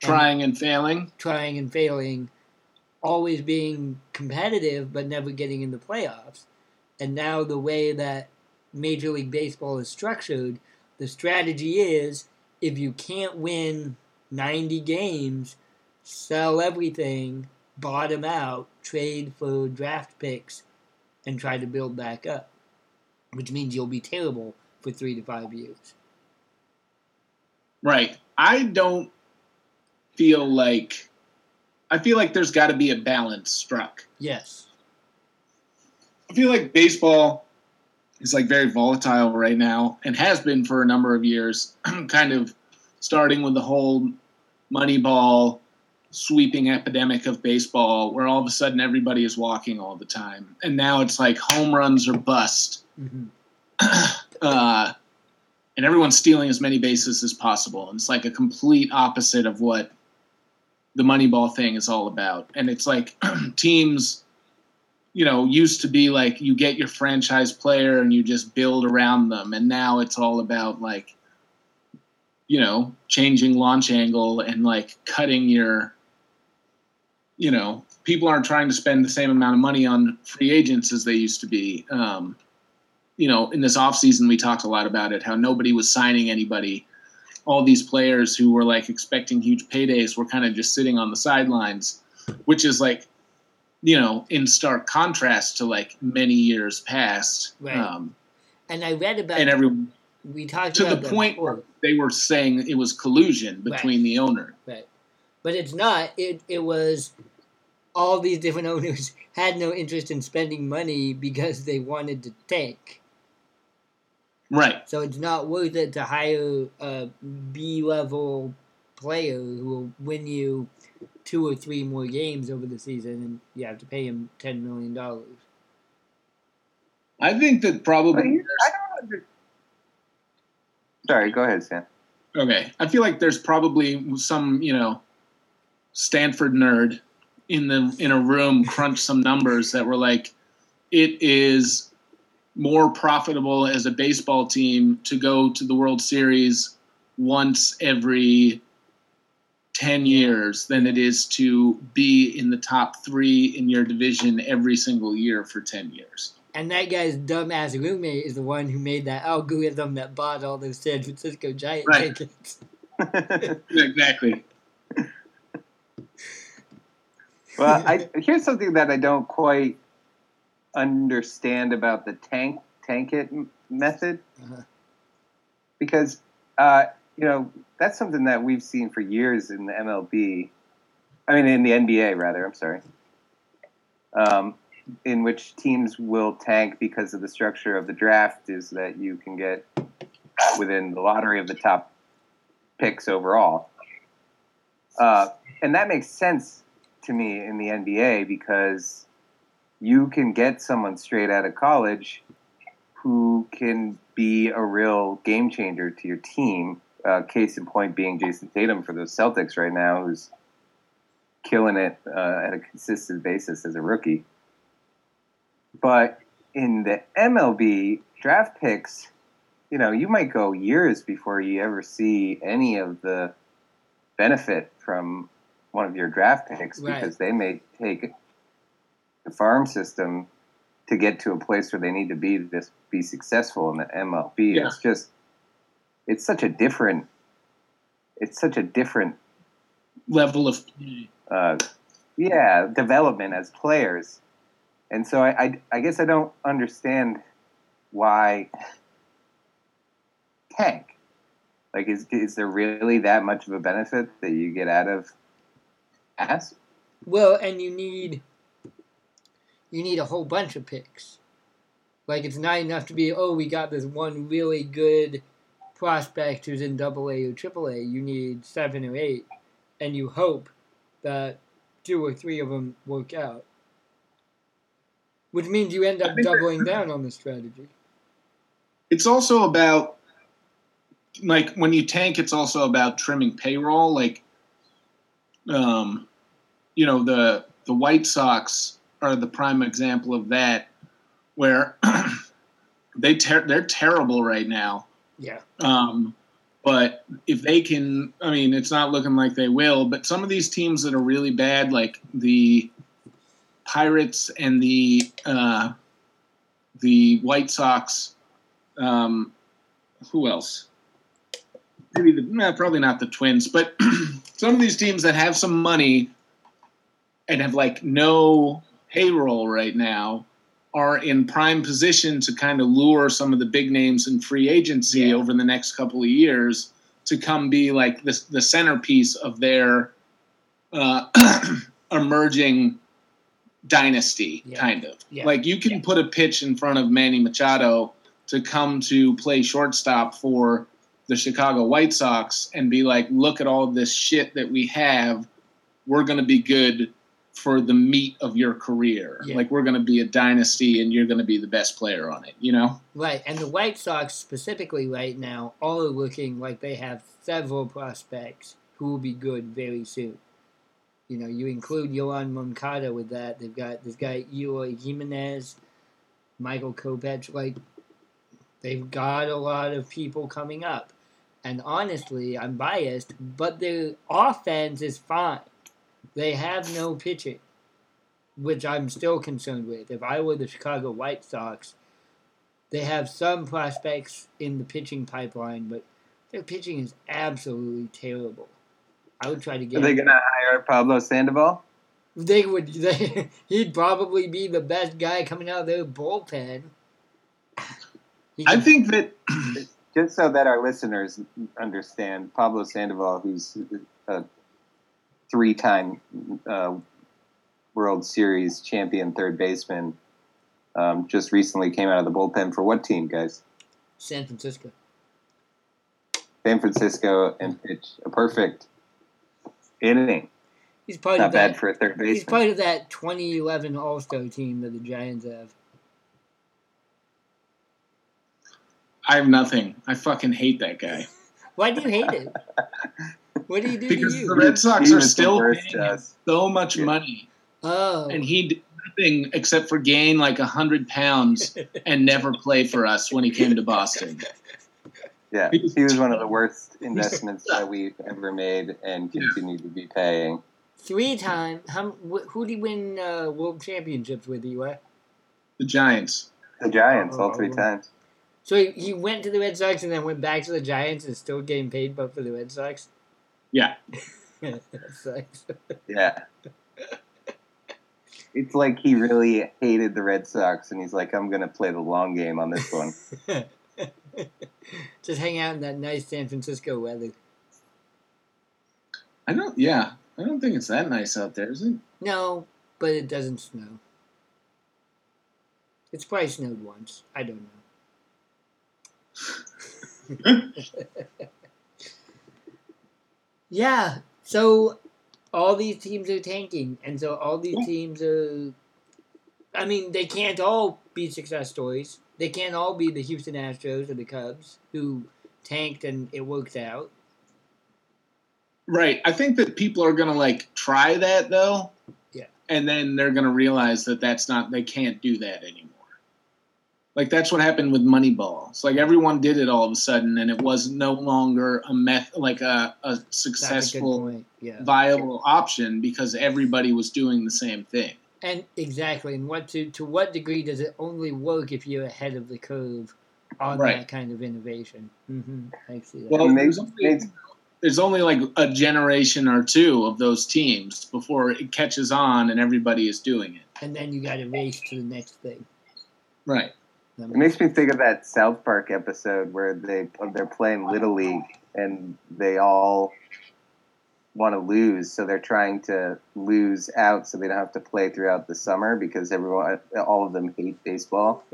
Trying and failing. trying and failing, always being competitive but never getting in the playoffs. And now the way that Major League Baseball is structured, the strategy is if you can't win 90 games, sell everything, bottom out, trade for draft picks, and try to build back up. Which means you'll be terrible for three to five years. Right. I don't feel like I feel like there's got to be a balance struck. Yes. I feel like baseball is like very volatile right now and has been for a number of years, kind of starting with the whole Moneyball sweeping epidemic of baseball where all of a sudden everybody is walking all the time. And now it's like home runs or bust. hmm uh, and everyone's stealing as many bases as possible. And it's like a complete opposite of what the Moneyball thing is all about. And it's like teams, you know, used to be like you get your franchise player and you just build around them. And now it's all about like, you know, changing launch angle and like cutting your, you know, people aren't trying to spend the same amount of money on free agents as they used to be. Um, you know, in this offseason, we talked a lot about it, how nobody was signing anybody. All these players who were like expecting huge paydays were kind of just sitting on the sidelines, which is like, you know, in stark contrast to like many years past. Right. Um, And I read about and everyone, we talked to the point before. where they were saying it was collusion between the owner. Right. But it's not. It it was all these different owners had no interest in spending money because they wanted to tank. Right. So it's not worth it to hire a B level player who will win you two or three more games over the season and you have to pay him ten million dollars. I think that probably. you- I don't under- Sorry, go ahead, Sam. Okay, I feel like there's probably some, you know, Stanford nerd in the in a room crunch some numbers that were like, it is more profitable as a baseball team to go to the World Series once every ten years than it is to be in the top three in your division every single year for ten years. And that guy's dumbass roommate is the one who made that algorithm that bought all those San Francisco Giant Right. tickets. Exactly. Well, I, here's something that I don't quite understand about the tank tank it method Uh-huh. because uh, you know that's something that we've seen for years in the MLB. I mean, in the NBA rather. I'm sorry. Um, in which teams will tank because of the structure of the draft is that you can get within the lottery of the top picks overall. Uh, and that makes sense to me in the NBA because you can get someone straight out of college who can be a real game changer to your team. Uh, case in point being Jayson Tatum for the Celtics right now, who's killing it uh, at a consistent basis as a rookie. But in the MLB draft picks, you know, you might go years before you ever see any of the benefit from one of your draft picks Right. because they may take the farm system to get to a place where they need to be to just be successful in the MLB. Yeah. It's just it's such a different it's such a different Level of uh, yeah development as players and so I, I i guess i don't understand why tank like is is there really that much of a benefit that you get out of ass Well, and you need you need a whole bunch of picks. Like it's not enough to be oh we got this one really good prospect who's in double A or triple A. You need seven or eight, and you hope that two or three of them work out. Which means you end up doubling down on the strategy. it's also about like when you tank it's also about trimming payroll like um you know the the white sox are the prime example of that where they ter- they're terrible right now Yeah. um but if they can i mean it's not looking like they will but some of these teams that are really bad like the pirates and the uh the white sox um, who else? Maybe the nah, probably not the Twins, but some of these teams that have some money and have like no payroll right now are in prime position to kind of lure some of the big names in free agency Yeah. over the next couple of years to come be like the the centerpiece of their uh, emerging dynasty, Yeah. kind of. Yeah. Like you can put a pitch in front of Manny Machado to come to play shortstop for the Chicago White Sox and be like, look at all this shit that we have. We're going to be good for the meat of your career. Yeah. Like we're going to be a dynasty and you're going to be the best player on it, you know? Right, and the White Sox specifically right now all are looking like they have several prospects who will be good very soon. You know, you include Yoán Moncada with that. They've got this guy Eloy Jimenez, Michael Kopech. Like, they've got a lot of people coming up. And honestly, I'm biased, but their offense is fine. They have no pitching, which I'm still concerned with. If I were the Chicago White Sox, they have some prospects in the pitching pipeline, but their pitching is absolutely terrible. I would try to get. are they gonna hire pablo sandoval They would. They, he'd probably be the best guy coming out of their bullpen. He I think that just so that our listeners understand pablo sandoval who's a three-time uh, world series champion third baseman um, just recently came out of the bullpen for what team guys San Francisco. San Francisco and pitched a perfect inning. He's part Not of that. bad for a third baseman. He's baseman. part of that 2011 All Star team that the Giants have. I have nothing. I fucking hate that guy. Why do you hate it? What do you do Because to the? Red Sox He are still paying us. so much Yeah. money. Oh, and he did nothing except for gain like a hundred pounds and never play for us when he came to Boston. Yeah, He was- one of the worst investments that we've ever made and Yeah. continue to be paying. three time. How, who did he win uh, world championships with? You were. The Giants. The Giants all three times. So he, he went to the Red Sox and then went back to the Giants and still getting paid, but for the Red Sox. Yeah. Yeah. it's like he really hated the Red Sox, and he's like, "I'm gonna play the long game on this one." Just hang out in that nice San Francisco weather. I don't. Yeah, I don't think it's that nice out there, is it? No, but it doesn't snow. It's probably snowed once. I don't know. yeah, so all these teams are tanking, and so all these teams are. I mean, they can't all be success stories. They can't all be the Houston Astros or the Cubs who tanked and it worked out. Right. I think that people are gonna like try that though. Yeah. And then they're gonna realize that that's not. They can't do that anymore. Like that's what happened with Moneyball. It's like everyone did it all of a sudden, and it was no longer a meth like a, a That's a good successful. Yeah. viable option because everybody was doing the same thing. And exactly, and what to to what degree does it only work if you're ahead of the curve on Right. that kind of innovation? hmm I see that. Well, It there's only, there's only like a generation or two of those teams before it catches on and everybody is doing it. and then you got to race to the next thing. Right. It makes me think of that South Park episode where they they're playing Little League and they all want to lose, so they're trying to lose out so they don't have to play throughout the summer because everyone, all of them hate baseball.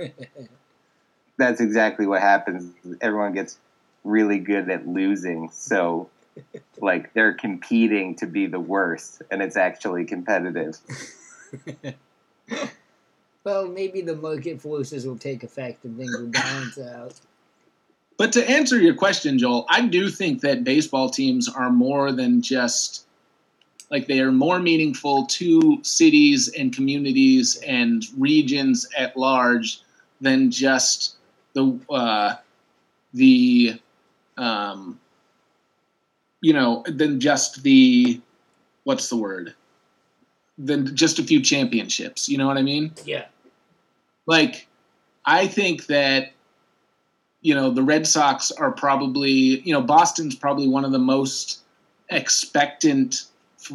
That's exactly what happens. Everyone gets really good at losing, so like they're competing to be the worst, and it's actually competitive. well, maybe the market forces will take effect and things will balance out. But to answer your question, Joel, I do think that baseball teams are more than just like they are more meaningful to cities and communities and regions at large than just the uh, the um, you know than just the what's the word than just a few championships. You know what I mean? Yeah. Like I think that you know the Red Sox are probably you know Boston's probably one of the most expectant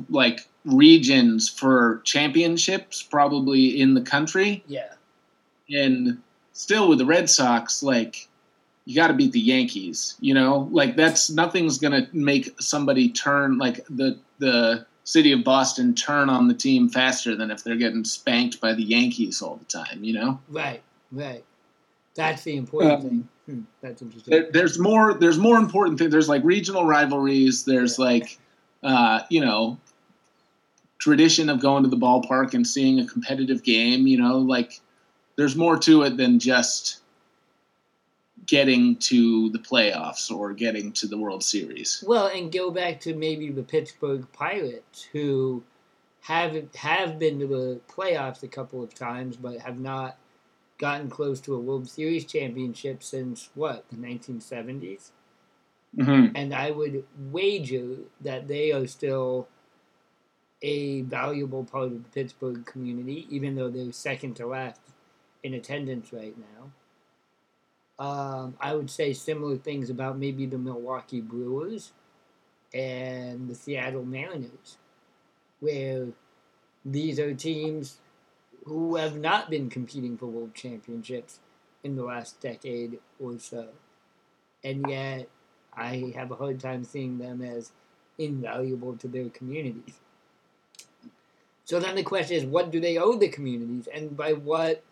like regions for championships probably in the country Yeah. and still with the Red Sox like you got to beat the Yankees you know like that's nothing's going to make somebody turn like the the city of Boston turn on the team faster than if they're getting spanked by the Yankees all the time you know Right. Right. That's the important Um, thing. Hmm, that's interesting. there, there's more there's more important things there's like regional rivalries there's Yeah. like uh, you know tradition of going to the ballpark and seeing a competitive game you know like there's more to it than just getting to the playoffs or getting to the world series Well, and go back to maybe the Pittsburgh Pirates, who have have been to the playoffs a couple of times, but have not gotten close to a World Series championship since what the 1970s. mm-hmm. And I would wager that they are still a valuable part of the Pittsburgh community, even though they're second to last in attendance right now. Um, I would say similar things about maybe the Milwaukee Brewers and the Seattle Mariners, where these are teams who have not been competing for world championships in the last decade or so. And yet, I have a hard time seeing them as invaluable to their communities. So then the question is what do they owe the communities and by what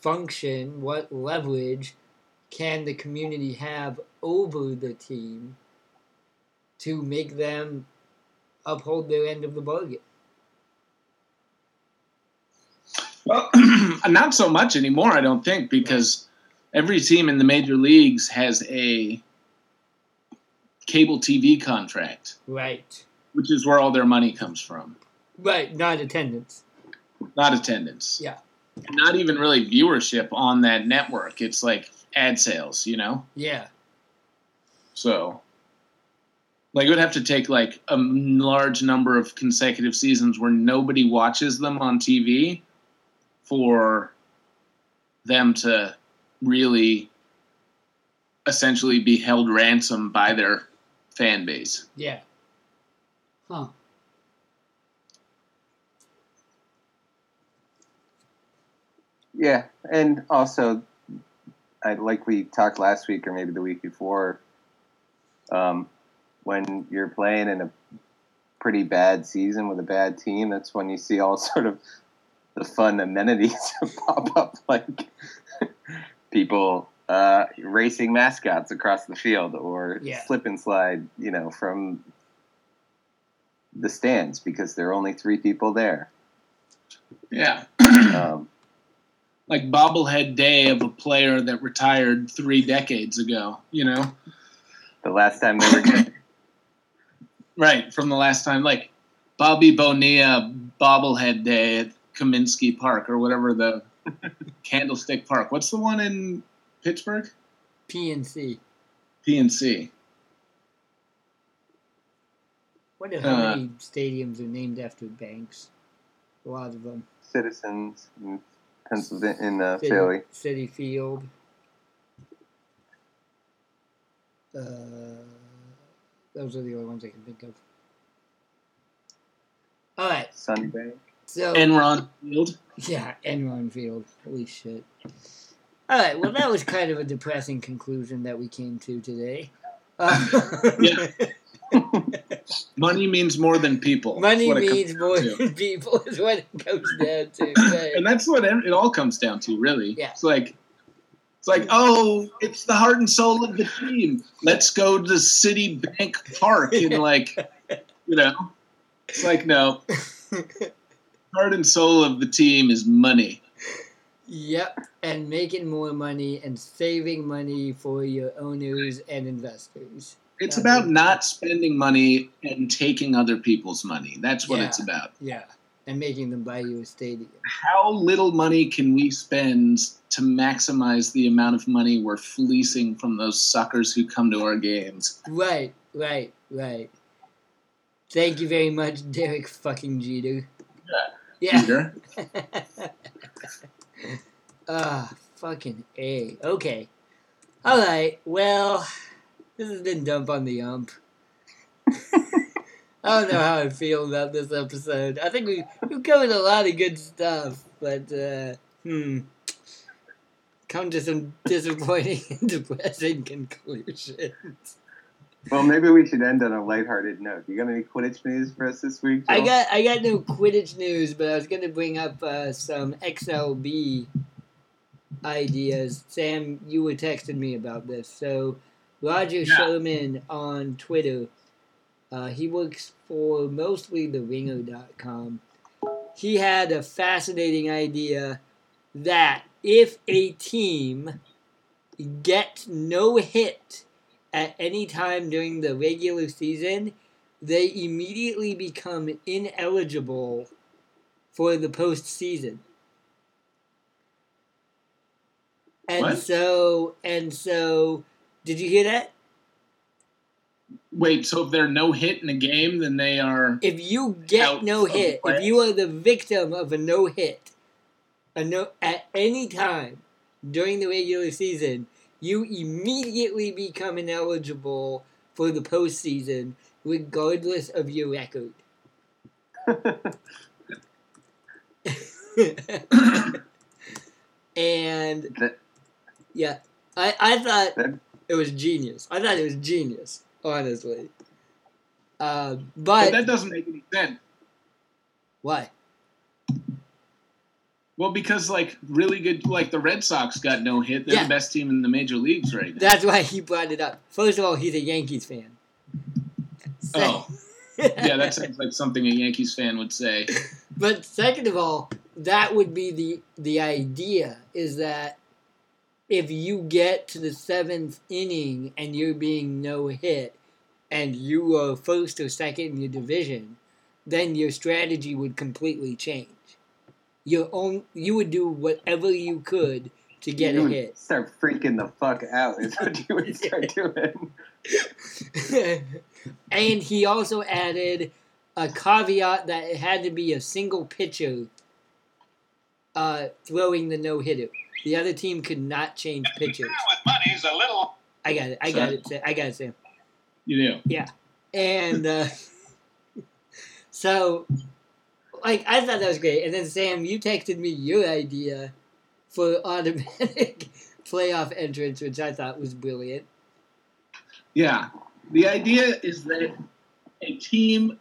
function, what leverage can the community have over the team to make them uphold their end of the bargain? well not so much anymore i don't think because every team in the major leagues has a cable tv contract Right. which is where all their money comes from Right, not attendance. not attendance. Yeah. Not even really viewership on that network. It's like ad sales, you know? Yeah. So, like, it would have to take like a large number of consecutive seasons where nobody watches them on TV for them to really essentially be held ransom by their fan base. Yeah. Huh. Yeah, and also, I like we talked last week or maybe the week before. Um, when you're playing in a pretty bad season with a bad team, that's when you see all sort of the fun amenities pop up, like people uh, racing mascots across the field or Yeah. slip and slide, you know, from the stands because there are only three people there. Yeah. Um, like bobblehead day of a player that retired three decades ago, you know? the last time they were good. Right, from the last time, like Bobby Bonilla bobblehead day at Kaminsky Park or whatever the Candlestick Park. What's the one in Pittsburgh? PNC. PNC. Wonder how Uh, many stadiums are named after banks. A lot of them. citizens in Pennsylvania, in uh, City, Philly. Citi Field. Uh, those are the only ones I can think of. All right, Sunbank. so Enron Field. yeah, Enron Field. Holy shit! All right, well, that was kind of a depressing conclusion that we came to today. Uh, Yeah. Money means more than people. Money That's what it comes means more than people is what it comes down to. right? and that's what it it all comes down to, really. Yeah. It's like, it's like, oh, it's the heart and soul of the team. Let's go to Citibank Park and like, you know, it's like no, heart and soul of the team is money. Yep, and making more money and saving money for your owners and investors. It's Yeah. about not spending money and taking other people's money. That's what Yeah. it's about. Yeah, and making them buy you a stadium. How little money can we spend to maximize the amount of money we're fleecing from those suckers who come to our games? Right, right, right. Thank you very much, Derek fucking Jeter. Yeah. Peter. Ah, fucking A. Okay. Alright, well, this has been Dump on the Ump. I don't know how I feel about this episode. I think we, we've covered a lot of good stuff, but, uh, hmm. Come to some disappointing and depressing conclusions. Well, maybe we should end on a lighthearted note. You got any Quidditch news for us this week? I got I got no Quidditch news, but I was going to bring up uh, some XLB ideas. Sam, you were texting me about this. So Rodger Yeah. Sherman on Twitter, uh, he works for mostly the Ringer.com. He had a fascinating idea that if a team gets no hit at any time during the regular season, they immediately become ineligible for the postseason. And What? so, and so, did you hear that? Wait, so if they're no hit in a game, then they are. If you get no hit, if you are the victim of a no hit, a no at any time during the regular season, you immediately become ineligible for the postseason, regardless of your record. and yeah, I, I thought it was genius. I thought it was genius, honestly. Uh, But but that doesn't make any sense. why? Well, because like really good, like the Red Sox got no hit. They're Yeah. the best team in the major leagues right now. That's why he brought it up. First of all, he's a Yankees fan. Oh. yeah, that sounds like something a Yankees fan would say. But second of all, that would be the the idea is that if you get to the seventh inning and you're being no hit, and you are first or second in your division, then your strategy would completely change. Your own, you would do whatever you could to get you a hit. Start freaking the fuck out is what you would start doing. and he also added a caveat that it had to be a single pitcher uh, throwing the no hitter. The other team could not change pitchers. with money's a little. I got it. I got it. Sam. I got it, Sam. You do. Yeah. And uh, so, like, I thought that was great. And then Sam, you texted me your idea for automatic playoff entrance, which I thought was brilliant. Yeah. The idea is that a team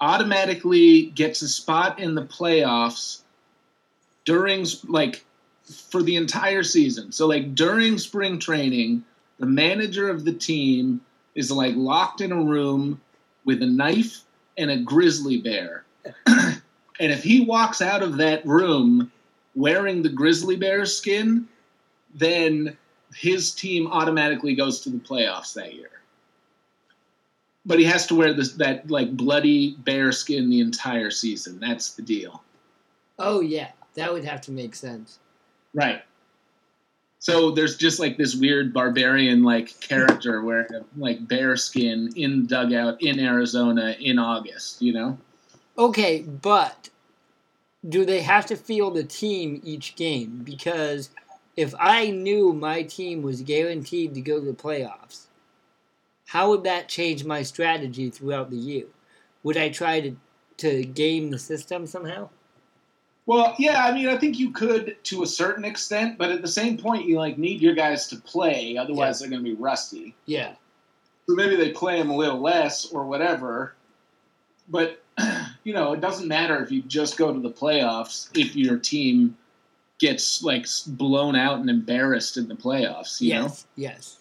automatically gets a spot in the playoffs during like for the entire season. So like during spring training, the manager of the team is like locked in a room with a knife and a grizzly bear. and if he walks out of that room wearing the grizzly bear skin, then his team automatically goes to the playoffs that year. But he has to wear this that like bloody bear skin the entire season. That's the deal. Oh yeah, that would have to make sense. Right. So there's just like this weird barbarian like character wearing like bear skin in dugout in Arizona in August, you know? Okay, but do they have to field a team each game? Because if I knew my team was guaranteed to go to the playoffs, how would that change my strategy throughout the year? Would I try to to game the system somehow? Well, yeah, I mean, I think you could to a certain extent, but at the same point, you like need your guys to play, otherwise Yeah. they're going to be rusty. Yeah. So maybe they play them a little less or whatever. But you know, it doesn't matter if you just go to the playoffs if your team gets like blown out and embarrassed in the playoffs. You know. yes. Yes.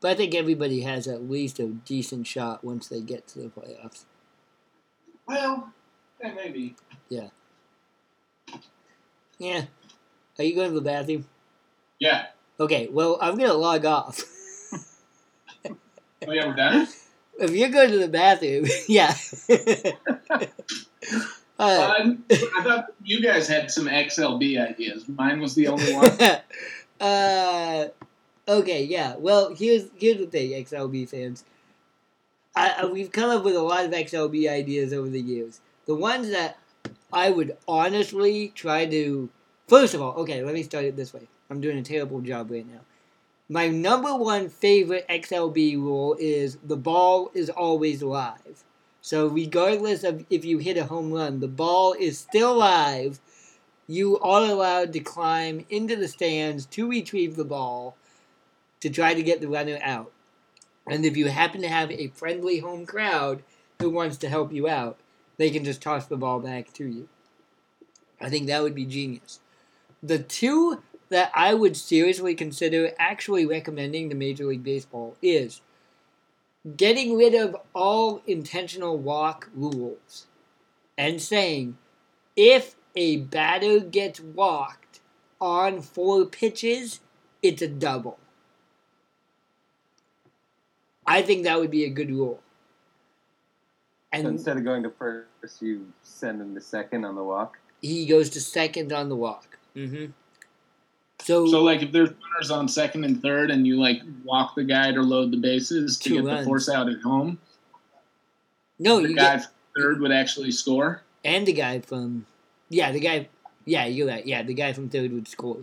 But I think everybody has at least a decent shot once they get to the playoffs. Well, yeah, maybe. Yeah. Are you going to the bathroom? Yeah. Okay, well, I'm going to log off. Oh yeah, we're done. if you're going to the bathroom, yeah. uh, I thought you guys had some XLB ideas. Mine was the only one. uh, okay, yeah. Well, here's here's the thing, XLB fans. I, I, we've come up with a lot of XLB ideas over the years. The ones that I would honestly try to. First of all, okay, let me start it this way. I'm doing a terrible job right now. My number one favorite XLB rule is the ball is always live. So, regardless of if you hit a home run, the ball is still live. You are allowed to climb into the stands to retrieve the ball to try to get the runner out. And if you happen to have a friendly home crowd who wants to help you out, they can just toss the ball back to you. I think that would be genius. The two that I would seriously consider actually recommending to Major League Baseball is getting rid of all intentional walk rules and saying if a batter gets walked on four pitches, it's a double. I think that would be a good rule. So And instead of going to first, you send him to second on the walk. he goes to second on the walk. Mm-hmm. So, So like if there's runners on second and third, and you like walk the guy to load the bases to get runs. the force out at home, no, the you guy get from third would actually score. and the guy from yeah, the guy yeah, you're right. Yeah, the guy from third would score.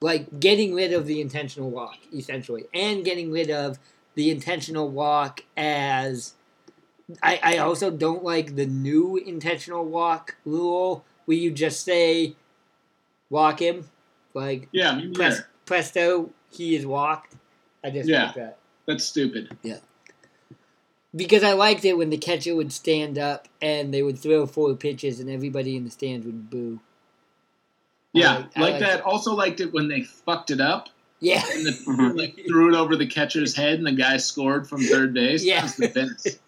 Like getting rid of the intentional walk, essentially, and getting rid of the intentional walk as. I, I also don't like the new intentional walk rule where you just say walk him. Like Yeah, pres- presto, he is walked. I just Yeah. like that. That's stupid. Yeah. Because I liked it when the catcher would stand up and they would throw four pitches and everybody in the stands would boo. Yeah, like- I like like that. Also liked it when they fucked it up Yeah. and the, Mhm. like threw it over the catcher's head, and the guy scored from third base. Yeah. That was the best.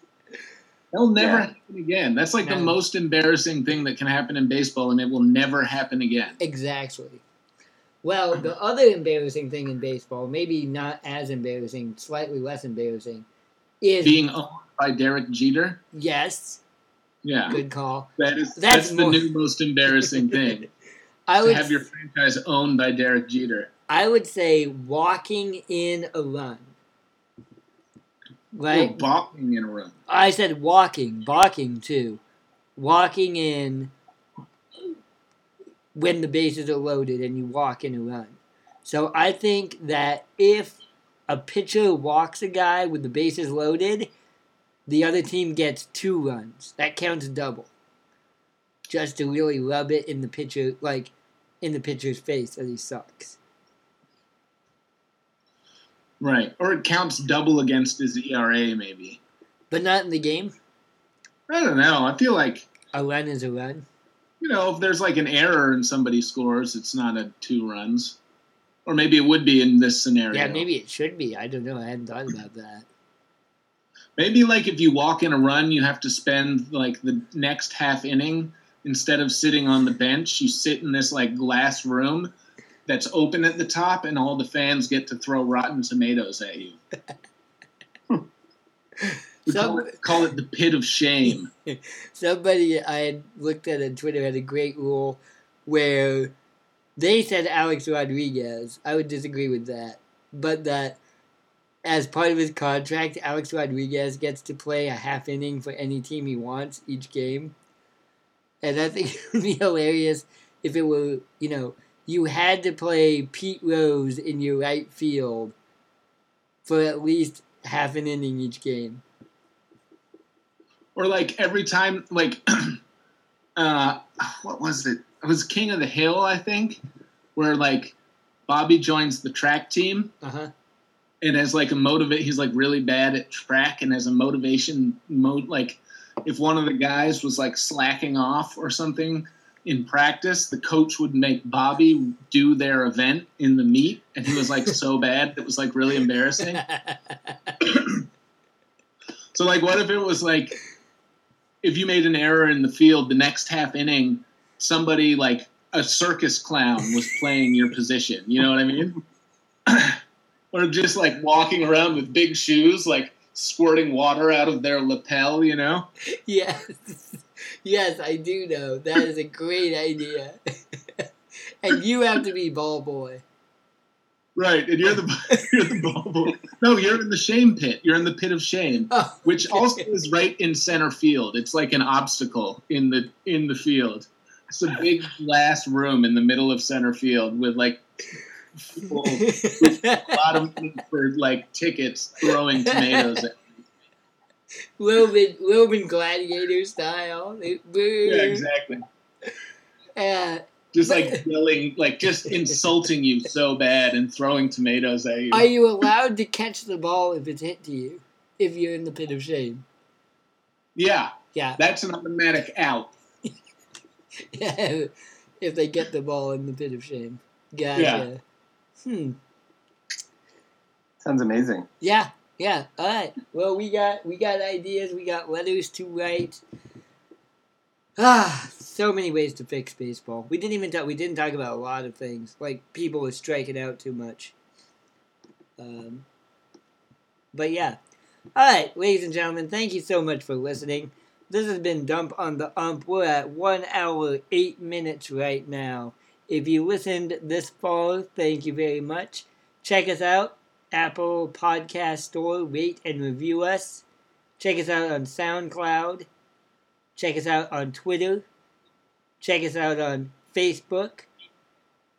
That'll never Yeah. happen again. That's like the most embarrassing thing that can happen in baseball, and it will never happen again. Exactly. Well, the other embarrassing thing in baseball, maybe not as embarrassing, slightly less embarrassing, is Being owned by Derek Jeter. yes, Yeah, good call. that is That's that's, the new most embarrassing thing. I to would have your franchise owned by Derek Jeter. I would say walking in a run. Right? balking in a run. I said walking, balking too. Walking in when the bases are loaded and you walk in a run. So I think that if a pitcher walks a guy with the bases loaded, the other team gets two runs. That counts double. Just to really rub it in the pitcher, like in the pitcher's face that he sucks. Right. Or it counts double against his ERA, maybe. But not in the game. I don't know. I feel like, A run is a run. you know, if there's like an error and somebody scores, it's not a two runs. Or maybe it would be in this scenario. Yeah, maybe it should be. I don't know. I hadn't thought about that. Maybe like if you walk in a run, you have to spend like the next half inning instead of sitting on the bench. You sit in this like glass room that's open at the top, and all the fans get to throw rotten tomatoes at you. We call, it, call it the pit of shame. Somebody I had looked at on Twitter had a great rule where they said Alex Rodriguez. I would disagree with that. But that as part of his contract, Alex Rodriguez gets to play a half inning for any team he wants each game. And I think it would be hilarious if it were, you know, you had to play Pete Rose in your right field for at least half an inning each game. or like every time like uh what was it it was king of the hill i think where like bobby joins the track team Uh huh. and as like a motivate he's like really bad at track and as a motivation mode like if one of the guys was like slacking off or something in practice the coach would make bobby do their event in the meet and he was like so bad it was like really embarrassing So like, what if it was like, if you made an error in the field, the next half inning, somebody like a circus clown was playing your position. You know what I mean? or just like walking around with big shoes, like squirting water out of their lapel. You know? Yes, yes, I do know. That is a great idea. and you have to be ball boy. Right. And you're the you're the bubble. No, you're in the shame pit. You're in the pit of shame. Oh, which also is right in center field. It's like an obstacle in the in the field. It's a big glass room in the middle of center field with like a lot of for like tickets throwing tomatoes. At. Roman, Roman gladiator style. Yeah, exactly. Uh, Just like yelling, like just insulting you so bad and throwing tomatoes at you. are you allowed to catch the ball if it's hit to you? If you're in the pit of shame? yeah, Yeah. that's an automatic out. Yeah. if they get the ball in the pit of shame. Gotcha. Hmm. Sounds amazing. Yeah, yeah. All right. Well, we got we got ideas. We got letters to write. Ah, so many ways to fix baseball. We didn't even talk. We didn't talk about a lot of things. Like people were striking out too much. Um. But yeah. All right, ladies and gentlemen, thank you so much for listening. This has been Dump on the Ump. We're at one hour eight minutes right now. If you listened this far, thank you very much. Check us out Apple Podcast Store, rate and review us. Check us out on SoundCloud. Check us out on Twitter. Check us out on Facebook.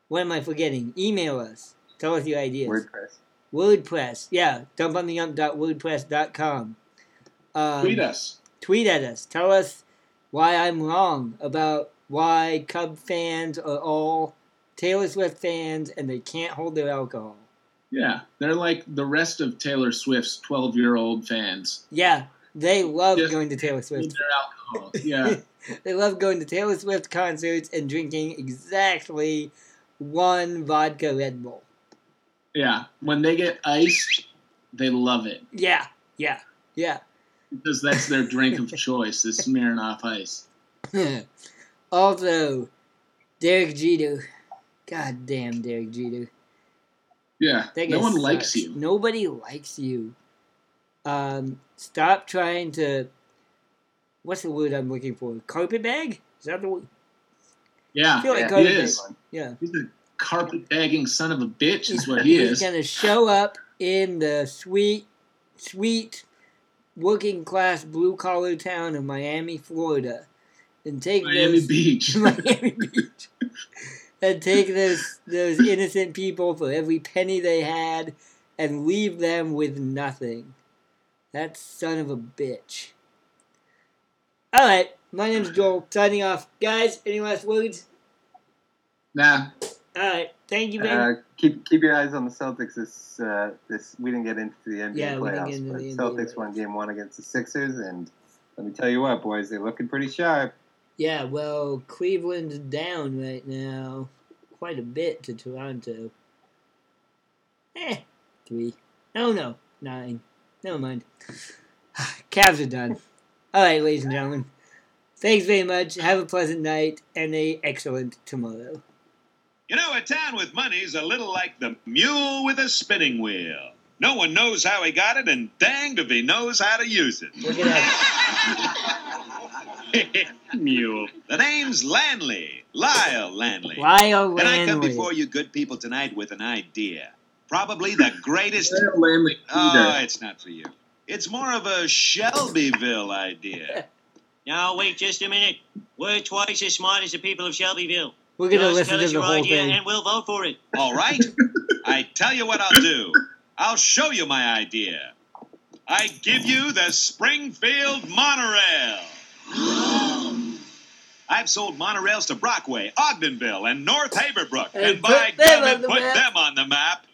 What am I forgetting? Email us. Tell us your ideas. WordPress. WordPress. Yeah, dumpontheump.wordpress.com. Um, Tweet us. tweet at us. Tell us why I'm wrong about why Cub fans are all Taylor Swift fans and they can't hold their alcohol. Yeah, they're like the rest of Taylor Swift's twelve-year-old fans. Yeah, they love Just going to Taylor Swift. their alcohol. Yeah. They love going to Taylor Swift concerts and drinking exactly one vodka Red Bull. Yeah, when they get iced, they love it Yeah, yeah, yeah. because that's their drink of choice. Is Smirnoff Ice. also, Derek Jeter. God damn, Derek Jeter. Yeah, That no one likes you. Nobody likes you. Um, stop trying to. What's the word I'm looking for? Carpet bag? Is that the word? Yeah, I feel like Yeah, carpet is. Yeah. He's a carpet bagging son of a bitch. Is what he He's is. He's gonna show up in the sweet, sweet, working class blue collar town of Miami, Florida, and take Miami those Beach. Miami Beach, and take those those innocent people for every penny they had, and leave them with nothing. That son of a bitch. All right, my name's Joel. Signing off, guys. Any last words? Nah. All right. Thank you, baby. Uh, keep keep your eyes on the Celtics. This uh, this we didn't get into the NBA Yeah, we didn't playoffs, get into but the NBA Celtics won Game One against the Sixers, and let me tell you what, boys, they're looking pretty sharp. Yeah, well, Cleveland's down right now quite a bit to Toronto. Eh, three. No, no, nine. Never mind. Cavs are done. All right, ladies and gentlemen. Thanks very much. Have a pleasant night and a excellent tomorrow. You know, a town with money's a little like the mule with a spinning wheel. No one knows how he got it, and danged if he knows how to use it. Look at that. mule. The name's Lanley, Lyle Lanley. Lyle And I come before you good people tonight with an idea. Probably the greatest. Lyle Lanley Oh, it's not for you. It's more of a Shelbyville idea. Now, wait just a minute. We're twice as smart as the people of Shelbyville. We're going to Just listen to the your whole idea thing. and we'll vote for it. All right? I tell you what I'll do. I'll show you my idea. I give you the Springfield Monorail. I've sold monorails to Brockway, Ogdenville, and North Haverbrook, And and by put them God, the put map. them on the map.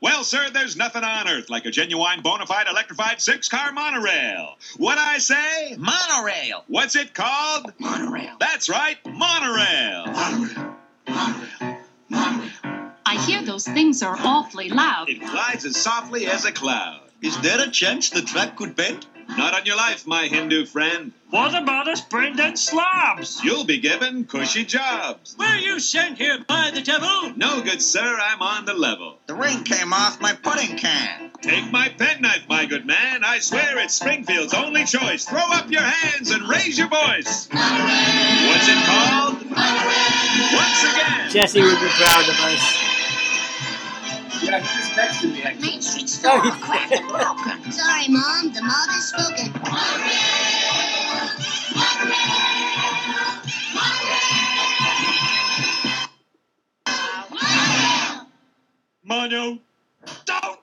Well, sir, there's nothing on earth like a genuine bona fide electrified six car monorail. What I say? Monorail. What's it called? Monorail. That's right, monorail. Monorail. Monorail. Monorail. I hear those things are awfully loud. It glides as softly as a cloud. Is there a chance the track could bend? Not on your life, my Hindu friend. What about us Brendan slobs? You'll be given cushy jobs. Were you sent here by the devil? No, good sir, I'm on the level. The ring came off my pudding can. Take my penknife, my good man. I swear it's Springfield's only choice. Throw up your hands and raise your voice. What's it called? Once again. Jesse would be proud of us. Texting me. Main Street store all cracked and broken. Sorry, Mom. The mob has spoken. Mono. Don't.